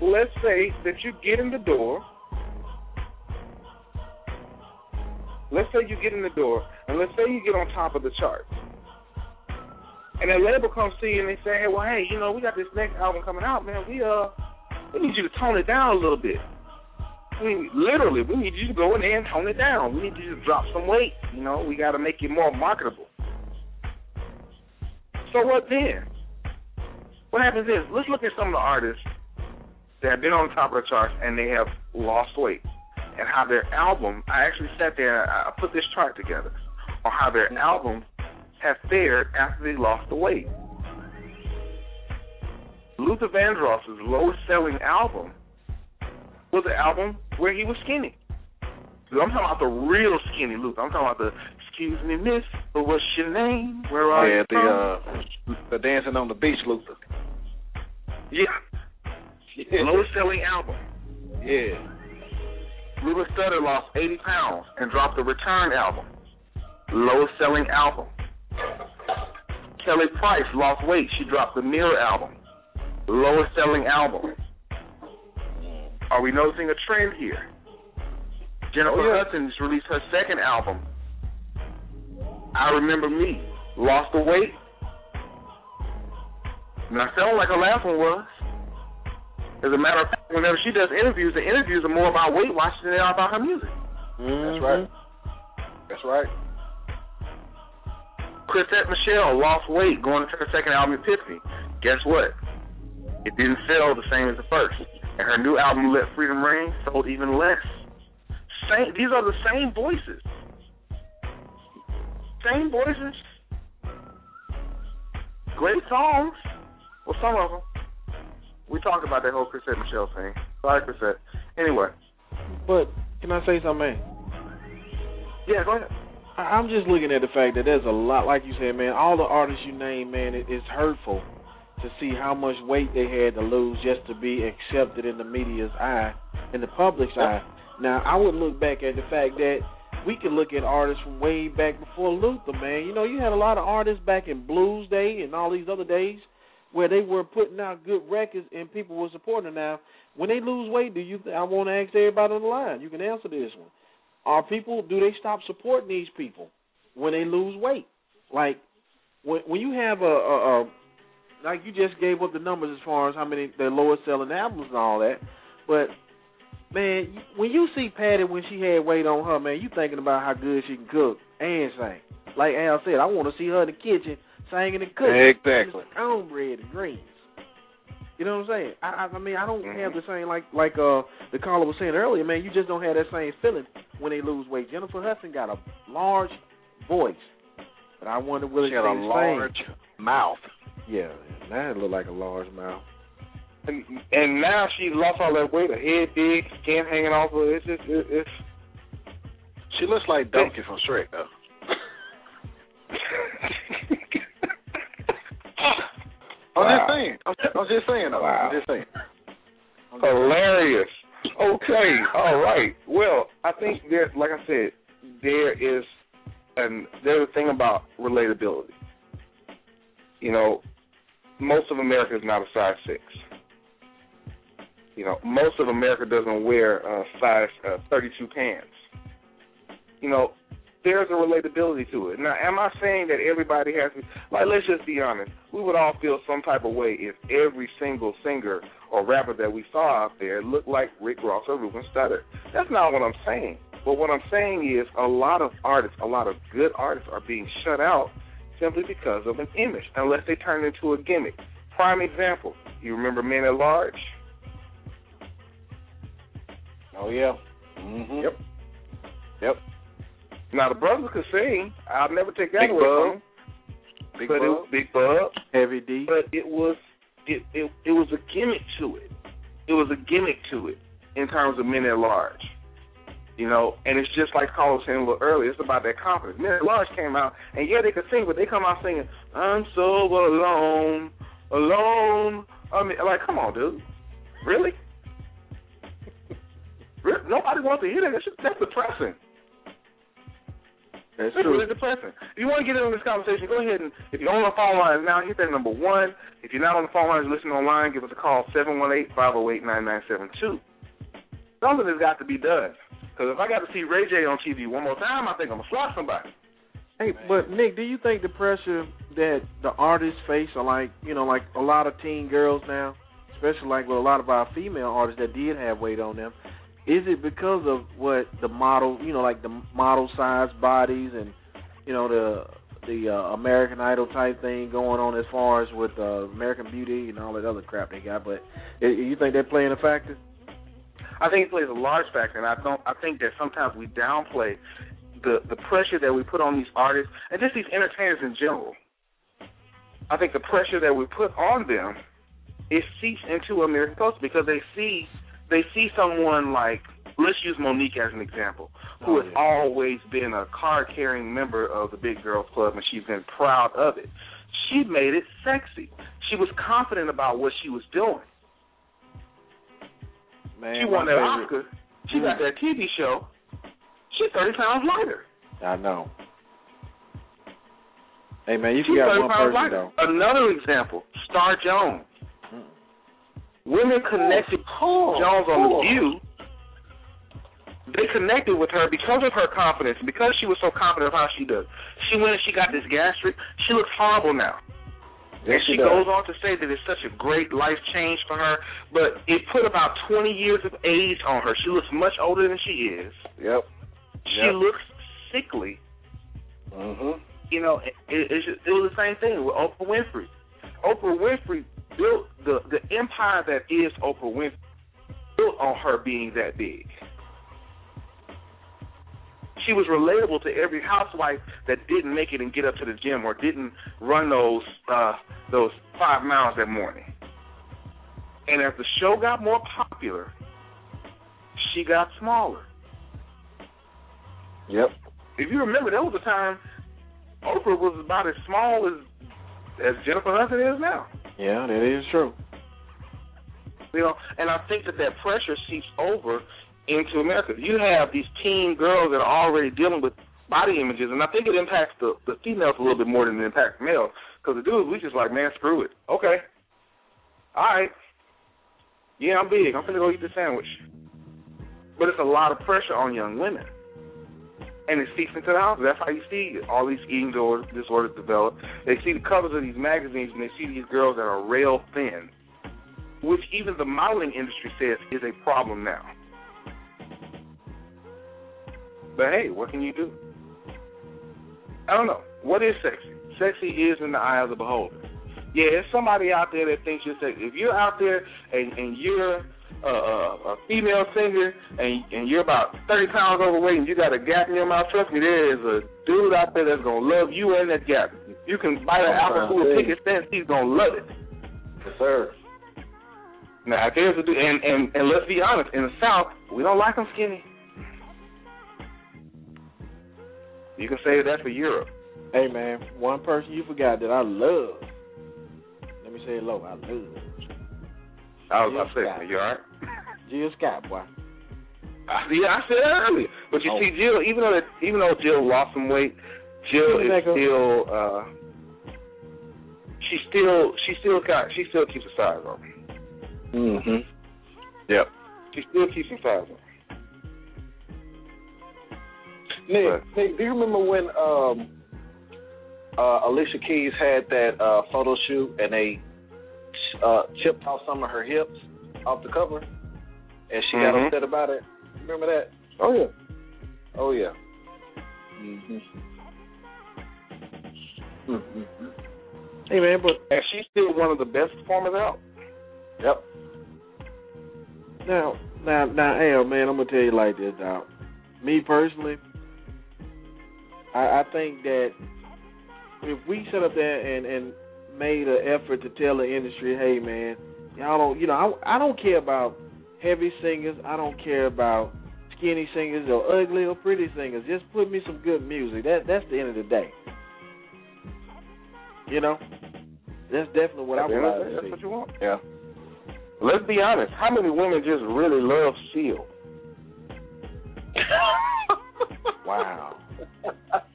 [SPEAKER 6] let's say that you get in the door. Let's say you get in the door, and let's say you get on top of the charts. And a label comes to you and they say, hey, well, hey, you know, we got this next album coming out, man. We uh, we need you to tone it down a little bit. I mean, literally, we need you to go in there and tone it down. We need you to drop some weight. You know, we got to make it more marketable. So what then? What happens is, let's look at some of the artists that have been on the top of the charts and they have lost weight, and how their album. I actually sat there. I put this chart together on how their album have fared after they lost the weight. Luther Vandross's lowest selling album was an album where he was skinny. I'm talking about the real skinny Luther. I'm talking about the excuse me, miss, but what's your name? Where are
[SPEAKER 8] yeah,
[SPEAKER 6] you from?
[SPEAKER 8] the uh the dancing on the beach Luther.
[SPEAKER 6] Yeah. Lowest selling album.
[SPEAKER 8] Yeah.
[SPEAKER 6] Ruben Studdard lost 80 pounds and dropped the Return album. Lowest selling album. Kelly Price lost weight. She dropped the Mirror album. Lowest selling album. Are we noticing a trend here? Jennifer
[SPEAKER 8] Oh, yeah.
[SPEAKER 6] Hudson's released her second album. I Remember Me. Lost the weight. Now, sound like her last one was. As a matter of fact, whenever she does interviews, the interviews are more about Weight Watchers than they are about her music. Mm-hmm.
[SPEAKER 8] That's right. That's right.
[SPEAKER 6] Chrisette Michele lost weight going into her second album, Epiphany. Guess what? It didn't sell the same as the first. And her new album, Let Freedom Ring, sold even less. Same, these are the same voices. Same voices. Great songs. Well, some of them. We talked about that whole Chrisette Michele thing. Sorry, Chrisette. Anyway.
[SPEAKER 7] But can I say something, man?
[SPEAKER 6] Yeah, go ahead.
[SPEAKER 7] I- I'm just looking at the fact that there's a lot, like you said, man. All the artists you name, man, it, it's hurtful to see how much weight they had to lose just to be accepted in the media's eye, in the public's eye. Now, I would look back at the fact that we can look at artists from way back before Luther, man. You know, you had a lot of artists back in Blues Day and all these other days where they were putting out good records and people were supporting them. Now, when they lose weight, do you? Th- I want to ask everybody on the line. You can answer this one. Are people? Do they stop supporting these people when they lose weight? Like when when you have a, a, a like you just gave up the numbers as far as how many the lowest selling albums and all that, but man, when you see Patti when she had weight on her, man, you thinking about how good she can cook and sing. Like Al said, I want to see her in the kitchen singing and cooking.
[SPEAKER 8] Exactly.
[SPEAKER 7] Just cornbread and greens. You know what I'm saying? I, I I mean I don't have the same like like uh the caller was saying earlier, man. You just don't have that same feeling when they lose weight. Jennifer Hudson got a large voice, but I wonder will
[SPEAKER 8] She
[SPEAKER 7] it
[SPEAKER 8] had a
[SPEAKER 7] stay
[SPEAKER 8] large
[SPEAKER 7] same.
[SPEAKER 8] mouth.
[SPEAKER 7] Yeah, that look like a large mouth.
[SPEAKER 6] And, and now she lost all that weight. Her head big, skin hanging off her. It's just, it, it's.
[SPEAKER 8] She looks like Donkey from Shrek though. Saying. I'm just, I'm just saying. Though.
[SPEAKER 6] Wow.
[SPEAKER 8] I'm just saying.
[SPEAKER 6] Hilarious. Okay, all right. Well, I think there, like I said, there is, and there's a thing about relatability. You know, most of America is not a size six. You know, most of America doesn't wear uh, size uh, 32 pants. You know, there's a relatability to it. Now, am I saying that everybody has to? Like, let's just be honest. We would all feel some type of way if every single singer or rapper that we saw out there looked like Rick Ross or Ruben Studdard. That's not what I'm saying. But what I'm saying is a lot of artists, a lot of good artists are being shut out simply because of an image, unless they turn it into a gimmick. Prime example, you remember Men at Large?
[SPEAKER 7] Oh yeah. Mm-hmm.
[SPEAKER 6] Yep.
[SPEAKER 7] Yep.
[SPEAKER 6] Now the brothers could sing. I'll never take that
[SPEAKER 7] Big
[SPEAKER 6] away
[SPEAKER 7] Bub.
[SPEAKER 6] from them.
[SPEAKER 7] Big
[SPEAKER 6] but
[SPEAKER 7] Bub.
[SPEAKER 6] it Big Bub.
[SPEAKER 7] Heavy D.
[SPEAKER 6] But it was it, it it was a gimmick to it. It was a gimmick to it in terms of men at large. You know, and it's just like Carl was saying a little earlier, it's about that confidence. Men at large came out and yeah they could sing, but they come out singing, I'm so alone, alone. I mean like come on, dude. Really? Really? Nobody wants to hear that. That's, just, that's depressing.
[SPEAKER 7] That's
[SPEAKER 6] It's
[SPEAKER 7] true.
[SPEAKER 6] really depressing. If you want to get into this conversation, go ahead and if you're on the phone lines now, hit that number one. If you're not on the phone lines, listen online, give us a call seven one eight five zero eight nine nine seven two. Something has got to be done. Because if I got to see Ray J on TV one more time, I think I'm gonna slap somebody.
[SPEAKER 7] Hey, but Nick, do you think the pressure that the artists face are like, you know, like a lot of teen girls now, especially like with a lot of our female artists that did have weight on them, is it because of what the model, you know, like the model size bodies and, you know, the the uh, American Idol type thing going on as far as with uh, American Beauty and all that other crap they got? But i you think they're playing a factor?
[SPEAKER 6] I think it plays a large factor, and I don't. I think that sometimes we downplay the the pressure that we put on these artists and just these entertainers in general. I think the pressure that we put on them it seeps into American culture because they see they see someone like let's use Mo'Nique as an example, who
[SPEAKER 7] Oh,
[SPEAKER 6] has always been a card carrying member of the Big Girls Club and she's been proud of it. She made it sexy. She was confident about what she was doing.
[SPEAKER 7] Man,
[SPEAKER 6] she won that Oscar. She got that TV show. She's thirty pounds lighter.
[SPEAKER 7] I know. Hey man, you
[SPEAKER 6] She's
[SPEAKER 7] forgot
[SPEAKER 6] 30
[SPEAKER 7] one person
[SPEAKER 6] lighter.
[SPEAKER 7] though.
[SPEAKER 6] Another example, Star Jones. Women connected Jones on The View. They connected with her because of her confidence, because she was so confident of how she does. She went and she got this gastric. She looks horrible now.
[SPEAKER 7] Yes,
[SPEAKER 6] and she
[SPEAKER 7] she
[SPEAKER 6] goes on to say that it's such a great life change for her, but it put about 20 years of age on her. She looks much older than she is.
[SPEAKER 7] Yep.
[SPEAKER 6] She
[SPEAKER 7] Yep.
[SPEAKER 6] looks sickly.
[SPEAKER 7] Mhm.
[SPEAKER 6] You know, it, it, it was the same thing with Oprah Winfrey. Oprah Winfrey built the the empire that is Oprah Winfrey built on her being that big. She was relatable to every housewife that didn't make it and get up to the gym or didn't run those uh those five miles that morning. And as the show got more popular, she got smaller.
[SPEAKER 7] Yep.
[SPEAKER 6] If you remember, that was the time Oprah was about as small as as Jennifer Hudson is now.
[SPEAKER 7] Yeah, that is true.
[SPEAKER 6] You know, and I think that that pressure seeps over into America. You have these teen girls that are already dealing with body images, and I think it impacts the the females a little bit more than it impacts males. Because the dudes, we just like, man, screw it. Okay, all right, yeah, I'm big. I'm gonna go eat the sandwich. But it's a lot of pressure on young women, and it seeps into the house. That's how you see all these eating disorders, develop. They see the covers of these magazines, and they see these girls that are rail thin which even the modeling industry says is a problem now. But hey, what can you do? I don't know. What is sexy? Sexy is in the eye of the beholder. Yeah, there's somebody out there that thinks you're sexy. If you're out there and, and you're a, a, a female singer and and you're about 30 pounds overweight and you got a gap in your mouth, trust me, there is a dude out there that's gonna love you and that gap. You can buy an apple full of picket fence, he's gonna love it.
[SPEAKER 7] Yes, sir.
[SPEAKER 6] Now, if there's a dude, and, and and let's be honest, in the South, we don't like them skinny. You can say that for Europe.
[SPEAKER 7] Hey man, one person you forgot that I love. Let me say it low. I love
[SPEAKER 6] I was
[SPEAKER 7] Jill
[SPEAKER 6] about to say, you all right?
[SPEAKER 7] Jill Scott, boy.
[SPEAKER 6] I, yeah, I said that earlier. But you
[SPEAKER 7] Oh.
[SPEAKER 6] see, Jill, even though that, even though Jill lost some weight, Jill is still uh, she still she still got she still keeps her size on.
[SPEAKER 7] Mhm.
[SPEAKER 6] Yep. She still keeps her size on.
[SPEAKER 8] Nick, Nick, do you remember when um, uh, Alicia Keys had that uh, photo shoot and they uh, chipped off some of her hips off the cover, and she got
[SPEAKER 6] Mhm.
[SPEAKER 8] upset about it? Remember that?
[SPEAKER 6] Oh yeah.
[SPEAKER 8] Oh yeah. hmm hmm
[SPEAKER 7] Hey man, but
[SPEAKER 6] And she's still one of the best performers out.
[SPEAKER 8] Yep.
[SPEAKER 7] now, now, now, Al, man, I'm gonna tell you like this, dog. Me personally, I, I think that if we set up there and and made an effort to tell the industry, hey, man, y'all don't, you know, I, I don't care about heavy singers. I don't care about skinny singers or ugly or pretty singers. Just put me some good music. That that's the end of the day. You know, that's definitely what I
[SPEAKER 6] At the
[SPEAKER 7] would like
[SPEAKER 6] the day,
[SPEAKER 7] to
[SPEAKER 6] That's
[SPEAKER 7] see.
[SPEAKER 6] what you want. Yeah. Let's be honest. How many women just really love Seal?
[SPEAKER 7] Wow.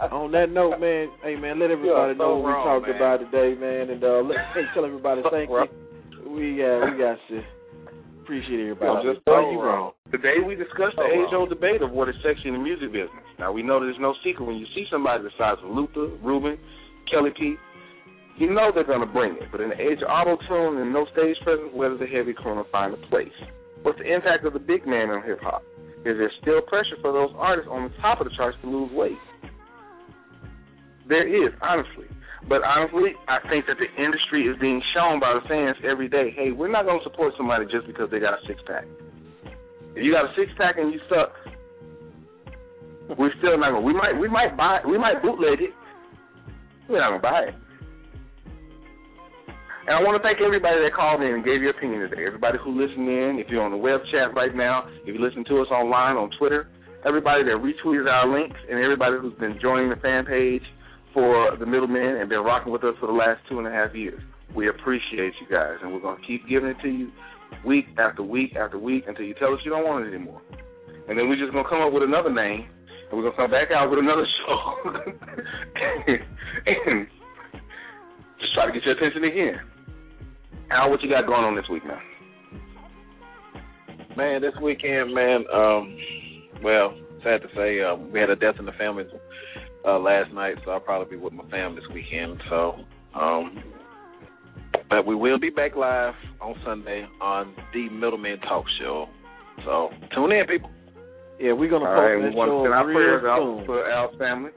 [SPEAKER 7] On that note, man, hey man, let everybody
[SPEAKER 8] You so
[SPEAKER 7] know what
[SPEAKER 8] wrong,
[SPEAKER 7] we talked
[SPEAKER 8] man.
[SPEAKER 7] about today, man, and uh, let hey, tell everybody thank you. We uh, we got to appreciate everybody.
[SPEAKER 6] I'm just so
[SPEAKER 7] you
[SPEAKER 6] wrong. Today we discussed the
[SPEAKER 7] So
[SPEAKER 6] age-old debate of what is sexy in the music business. Now we know there's no secret when you see somebody the size of Luther, Ruben, Kelly P. You know they're gonna bring it, but in the age of auto tune and no stage presence, where does the heavy crooner find a place? What's the impact of the big man on hip hop? Is there still pressure for those artists on the top of the charts to lose weight? There is, honestly. But honestly, I think that the industry is being shown by the fans every day. Hey, we're not going to support somebody just because they got a six pack. If you got a six pack and you suck, we're still not going. We might, we might buy, we might bootleg it. We're not going to buy it. And I want to thank everybody that called in and gave your opinion today. Everybody who listened in, if you're on the web chat right now, if you listen to us online on Twitter, everybody that retweeted our links, and everybody who's been joining the fan page for the middlemen and been rocking with us for the last two and a half years. We appreciate you guys, and we're going to keep giving it to you week after week after week until you tell us you don't want it anymore. And then we're just going to come up with another name, and we're going to come back out with another show. and just try to get your attention again. Al, what you got going on this week, man?
[SPEAKER 8] Man, this weekend, man. Um, well, sad to say, um, we had a death in the family uh, last night, so I'll probably be with my family this weekend. So, um, but we will be back live on Sunday on the Middleman Talk Show. So tune in, people.
[SPEAKER 7] Yeah, we're gonna
[SPEAKER 6] All
[SPEAKER 7] post
[SPEAKER 6] right,
[SPEAKER 7] that
[SPEAKER 6] we want to
[SPEAKER 7] show
[SPEAKER 6] send our
[SPEAKER 7] real
[SPEAKER 6] prayers out
[SPEAKER 7] soon.
[SPEAKER 6] for Al's family.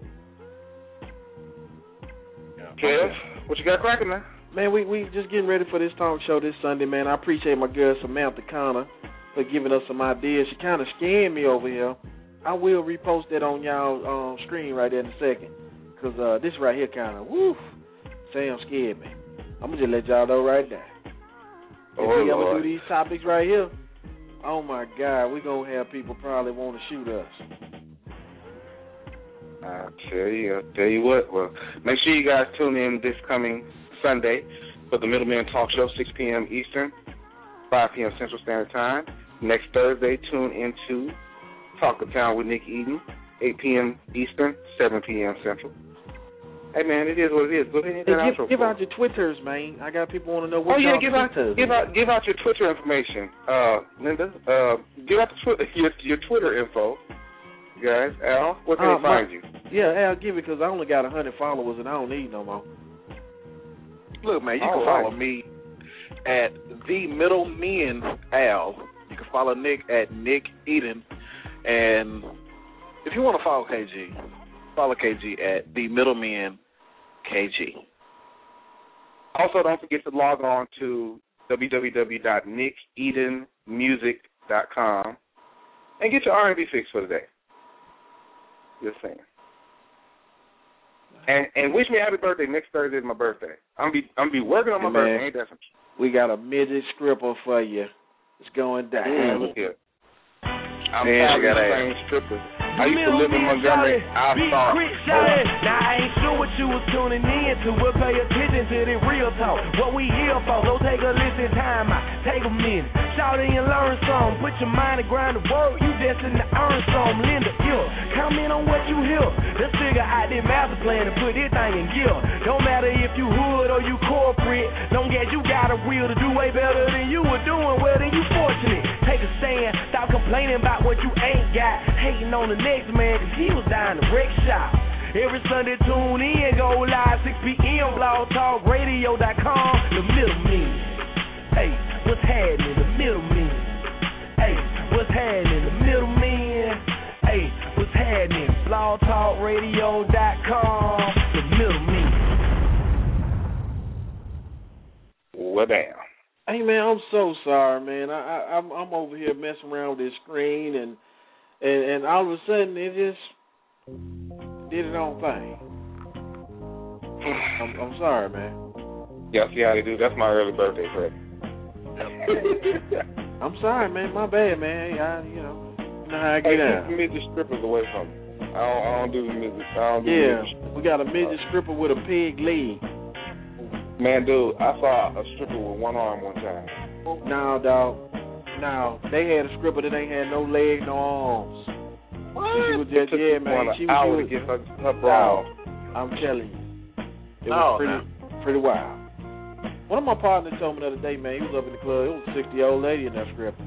[SPEAKER 6] Kev, what you got cracking, man?
[SPEAKER 7] Man, we we just getting ready for this talk show this Sunday, man. I appreciate my girl Samantha Connor for giving us some ideas. She kind of scared me over here. I will repost that on y'all um, screen right there in a second, cause uh, this right here kind of woof, Sam scared me. I'm gonna just let y'all know right now. If
[SPEAKER 6] Oh,
[SPEAKER 7] we ever do these topics right here, oh my God, we gonna have people probably want to shoot us.
[SPEAKER 6] I tell you, I tell you what. Well, make sure you guys tune in this coming Sunday for the Middleman Talk Show, 6 p.m. Eastern, 5 p.m. Central Standard Time. Next Thursday, tune into Talk of Town with Nick Eden, 8 p.m. Eastern, 7 p.m. Central. Hey man, it is what it is. Go ahead and hit
[SPEAKER 7] Hey,
[SPEAKER 6] that outro
[SPEAKER 7] give, give
[SPEAKER 6] for
[SPEAKER 7] out your Twitters, man. I got people want to know what
[SPEAKER 6] Oh yeah, give out
[SPEAKER 7] Twitters
[SPEAKER 6] give out give out your Twitter information, uh, Linda. Uh, give out the twi- your your Twitter info, guys. Al, where can
[SPEAKER 7] Uh,
[SPEAKER 6] they
[SPEAKER 7] my-
[SPEAKER 6] find you?
[SPEAKER 7] Yeah, I'll give it because I only got a hundred followers and I don't need no more.
[SPEAKER 8] Look, man, you
[SPEAKER 6] All
[SPEAKER 8] can
[SPEAKER 6] right.
[SPEAKER 8] follow me at the Middlemen Al. You can follow Nick at Nick Eden, and if you want to follow KG, follow KG at the Middleman KG.
[SPEAKER 6] Also, don't forget to log on to www.nickedenmusic.com and get your R&B fix for the day. Just saying. And and wish me a happy birthday. Next Thursday is my birthday. I'm be I'm be working on my
[SPEAKER 7] Hey, man.
[SPEAKER 6] birthday. Ain't that some
[SPEAKER 7] We got a midget scribble for you. It's going down.
[SPEAKER 6] Mm, look here. I'm
[SPEAKER 8] Man,
[SPEAKER 6] tired
[SPEAKER 8] she got ass.
[SPEAKER 6] same strippers. I used to live in Montgomery. I saw.
[SPEAKER 11] Now I ain't sure what you was tuning in to, but pay attention to the real talk. What we here for? Go take a listen, time out, take a minute. Shout in and learn some. Put your mind to grind the work. You destined to earn some. Linda, yeah. Comment on what you hear. Let's figure
[SPEAKER 14] nigga out there master plan to put this thing in gear. Don't matter if you hood or you corporate, long as you got a will to do way better than you were doing, well then you fortunate. Take a stand, stop complaining about what you ain't got. Hating on the next man, cause he was dying to wreck shop. Every Sunday tune in, go live 6 p.m. blogtalkradio.com. The middleman. Hey, what's happening? The middle middleman. Hey, what's happening? The middleman. Hey, what's happening? blogtalkradio.com. The middleman.
[SPEAKER 6] Well, damn.
[SPEAKER 7] Hey man, I'm so sorry, man. I, I I'm I'm over here messing around with this screen and and and all of a sudden it just did its own thing. I'm I'm sorry, man.
[SPEAKER 6] Yeah, see how they do. That's my early birthday present.
[SPEAKER 7] I'm sorry, man. My bad, man. I you know you know how I
[SPEAKER 6] Hey,
[SPEAKER 7] get
[SPEAKER 6] keep
[SPEAKER 7] out.
[SPEAKER 6] the strippers away from me. I don't, I don't do the midget. I don't do
[SPEAKER 7] Yeah,
[SPEAKER 6] midget.
[SPEAKER 7] we got a midget stripper with a pig leg.
[SPEAKER 6] Man, dude, I saw a stripper with one arm one time.
[SPEAKER 7] No, dog. No, they had a stripper that ain't had no legs, no arms. She was just,
[SPEAKER 6] It took
[SPEAKER 7] yeah, man. She was,
[SPEAKER 6] hour to get her, her bra.
[SPEAKER 7] Dog, I'm telling you, it was
[SPEAKER 6] Oh,
[SPEAKER 7] pretty, pretty wild. One of my partners told me the other day, man, he was up in the club. It was a 60 year old lady in that stripper.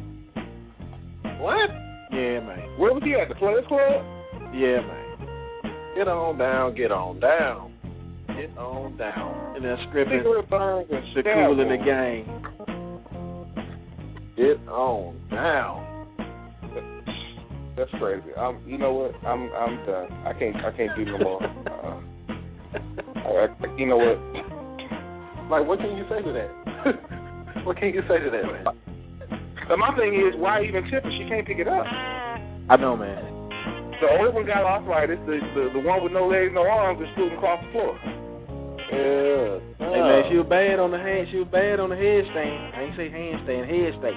[SPEAKER 6] What?
[SPEAKER 7] Yeah, man.
[SPEAKER 6] Where was he at? The Players Club?
[SPEAKER 7] Yeah, man.
[SPEAKER 8] Get on down, get on down. Get on down.
[SPEAKER 7] And that stripping,
[SPEAKER 8] Cigarette burns
[SPEAKER 7] the cool in the game.
[SPEAKER 8] Get on down.
[SPEAKER 6] That's crazy. I'm. You know what? I'm. I'm done. I can't. I can't do no more. Uh, I, I, you know what?
[SPEAKER 8] Like, what can you say to that? what can you say to that, man?
[SPEAKER 6] But my thing is, why even tip if She can't pick it up.
[SPEAKER 7] I know, man.
[SPEAKER 6] The only one got arthritis. The, the the one with no legs, no arms, is scooting across the floor.
[SPEAKER 8] Yeah.
[SPEAKER 7] Hey, man, she was bad on the hand. She was bad on the headstand. I ain't say handstand, headstand.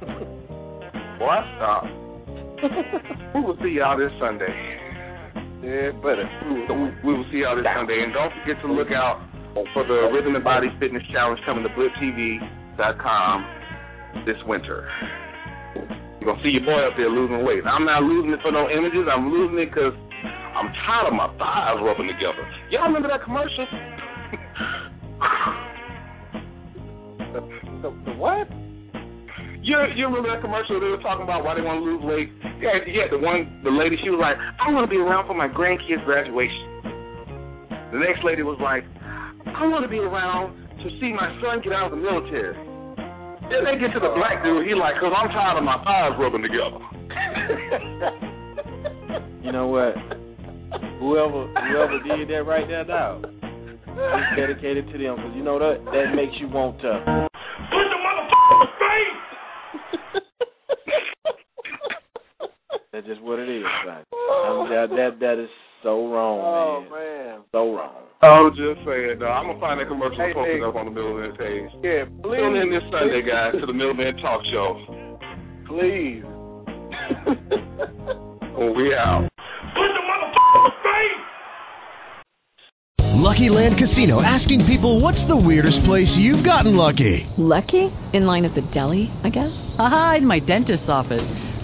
[SPEAKER 6] Boy, stop. we will see y'all this Sunday.
[SPEAKER 8] Yeah, better.
[SPEAKER 6] We will, we will see y'all this Sunday, and don't forget to look out for the Rhythm and Body Fitness Challenge coming to BlipTV.com this winter. You're gonna see your boy up there losing weight. I'm not losing it for no images. I'm losing it because I'm tired of my thighs rubbing together. Y'all remember that commercial?
[SPEAKER 8] The, the, the what?
[SPEAKER 6] You you remember that commercial they were talking about why they want to lose weight? Yeah, yeah. The one, the lady, she was like, I want to be around for my grandkids' graduation. The next lady was like, I want to be around to see my son get out of the military. Then they get to the black dude, he like, cause I'm tired of my thighs rubbing together.
[SPEAKER 7] You know what? Whoever whoever did that right there now, it's dedicated to them because you know that that makes you want to.
[SPEAKER 11] Put the motherfucker's face!
[SPEAKER 7] That's just what it is. Like, I'm, that that that is so wrong,
[SPEAKER 8] Oh,
[SPEAKER 7] man.
[SPEAKER 8] man.
[SPEAKER 7] So wrong.
[SPEAKER 6] I was just saying, dog. I'm gonna find that commercial
[SPEAKER 8] Hey,
[SPEAKER 6] and post it
[SPEAKER 8] hey.
[SPEAKER 6] up on the Middleman page.
[SPEAKER 8] Yeah, please.
[SPEAKER 6] Tune in this Sunday, guys, to the Middleman Talk Show.
[SPEAKER 8] Please.
[SPEAKER 6] Oh, we out.
[SPEAKER 11] Put the motherfucker's face!
[SPEAKER 15] Lucky Land Casino asking people what's the weirdest place you've gotten lucky?
[SPEAKER 1] Lucky? In line at the deli, I guess?
[SPEAKER 16] Aha, in my dentist's office.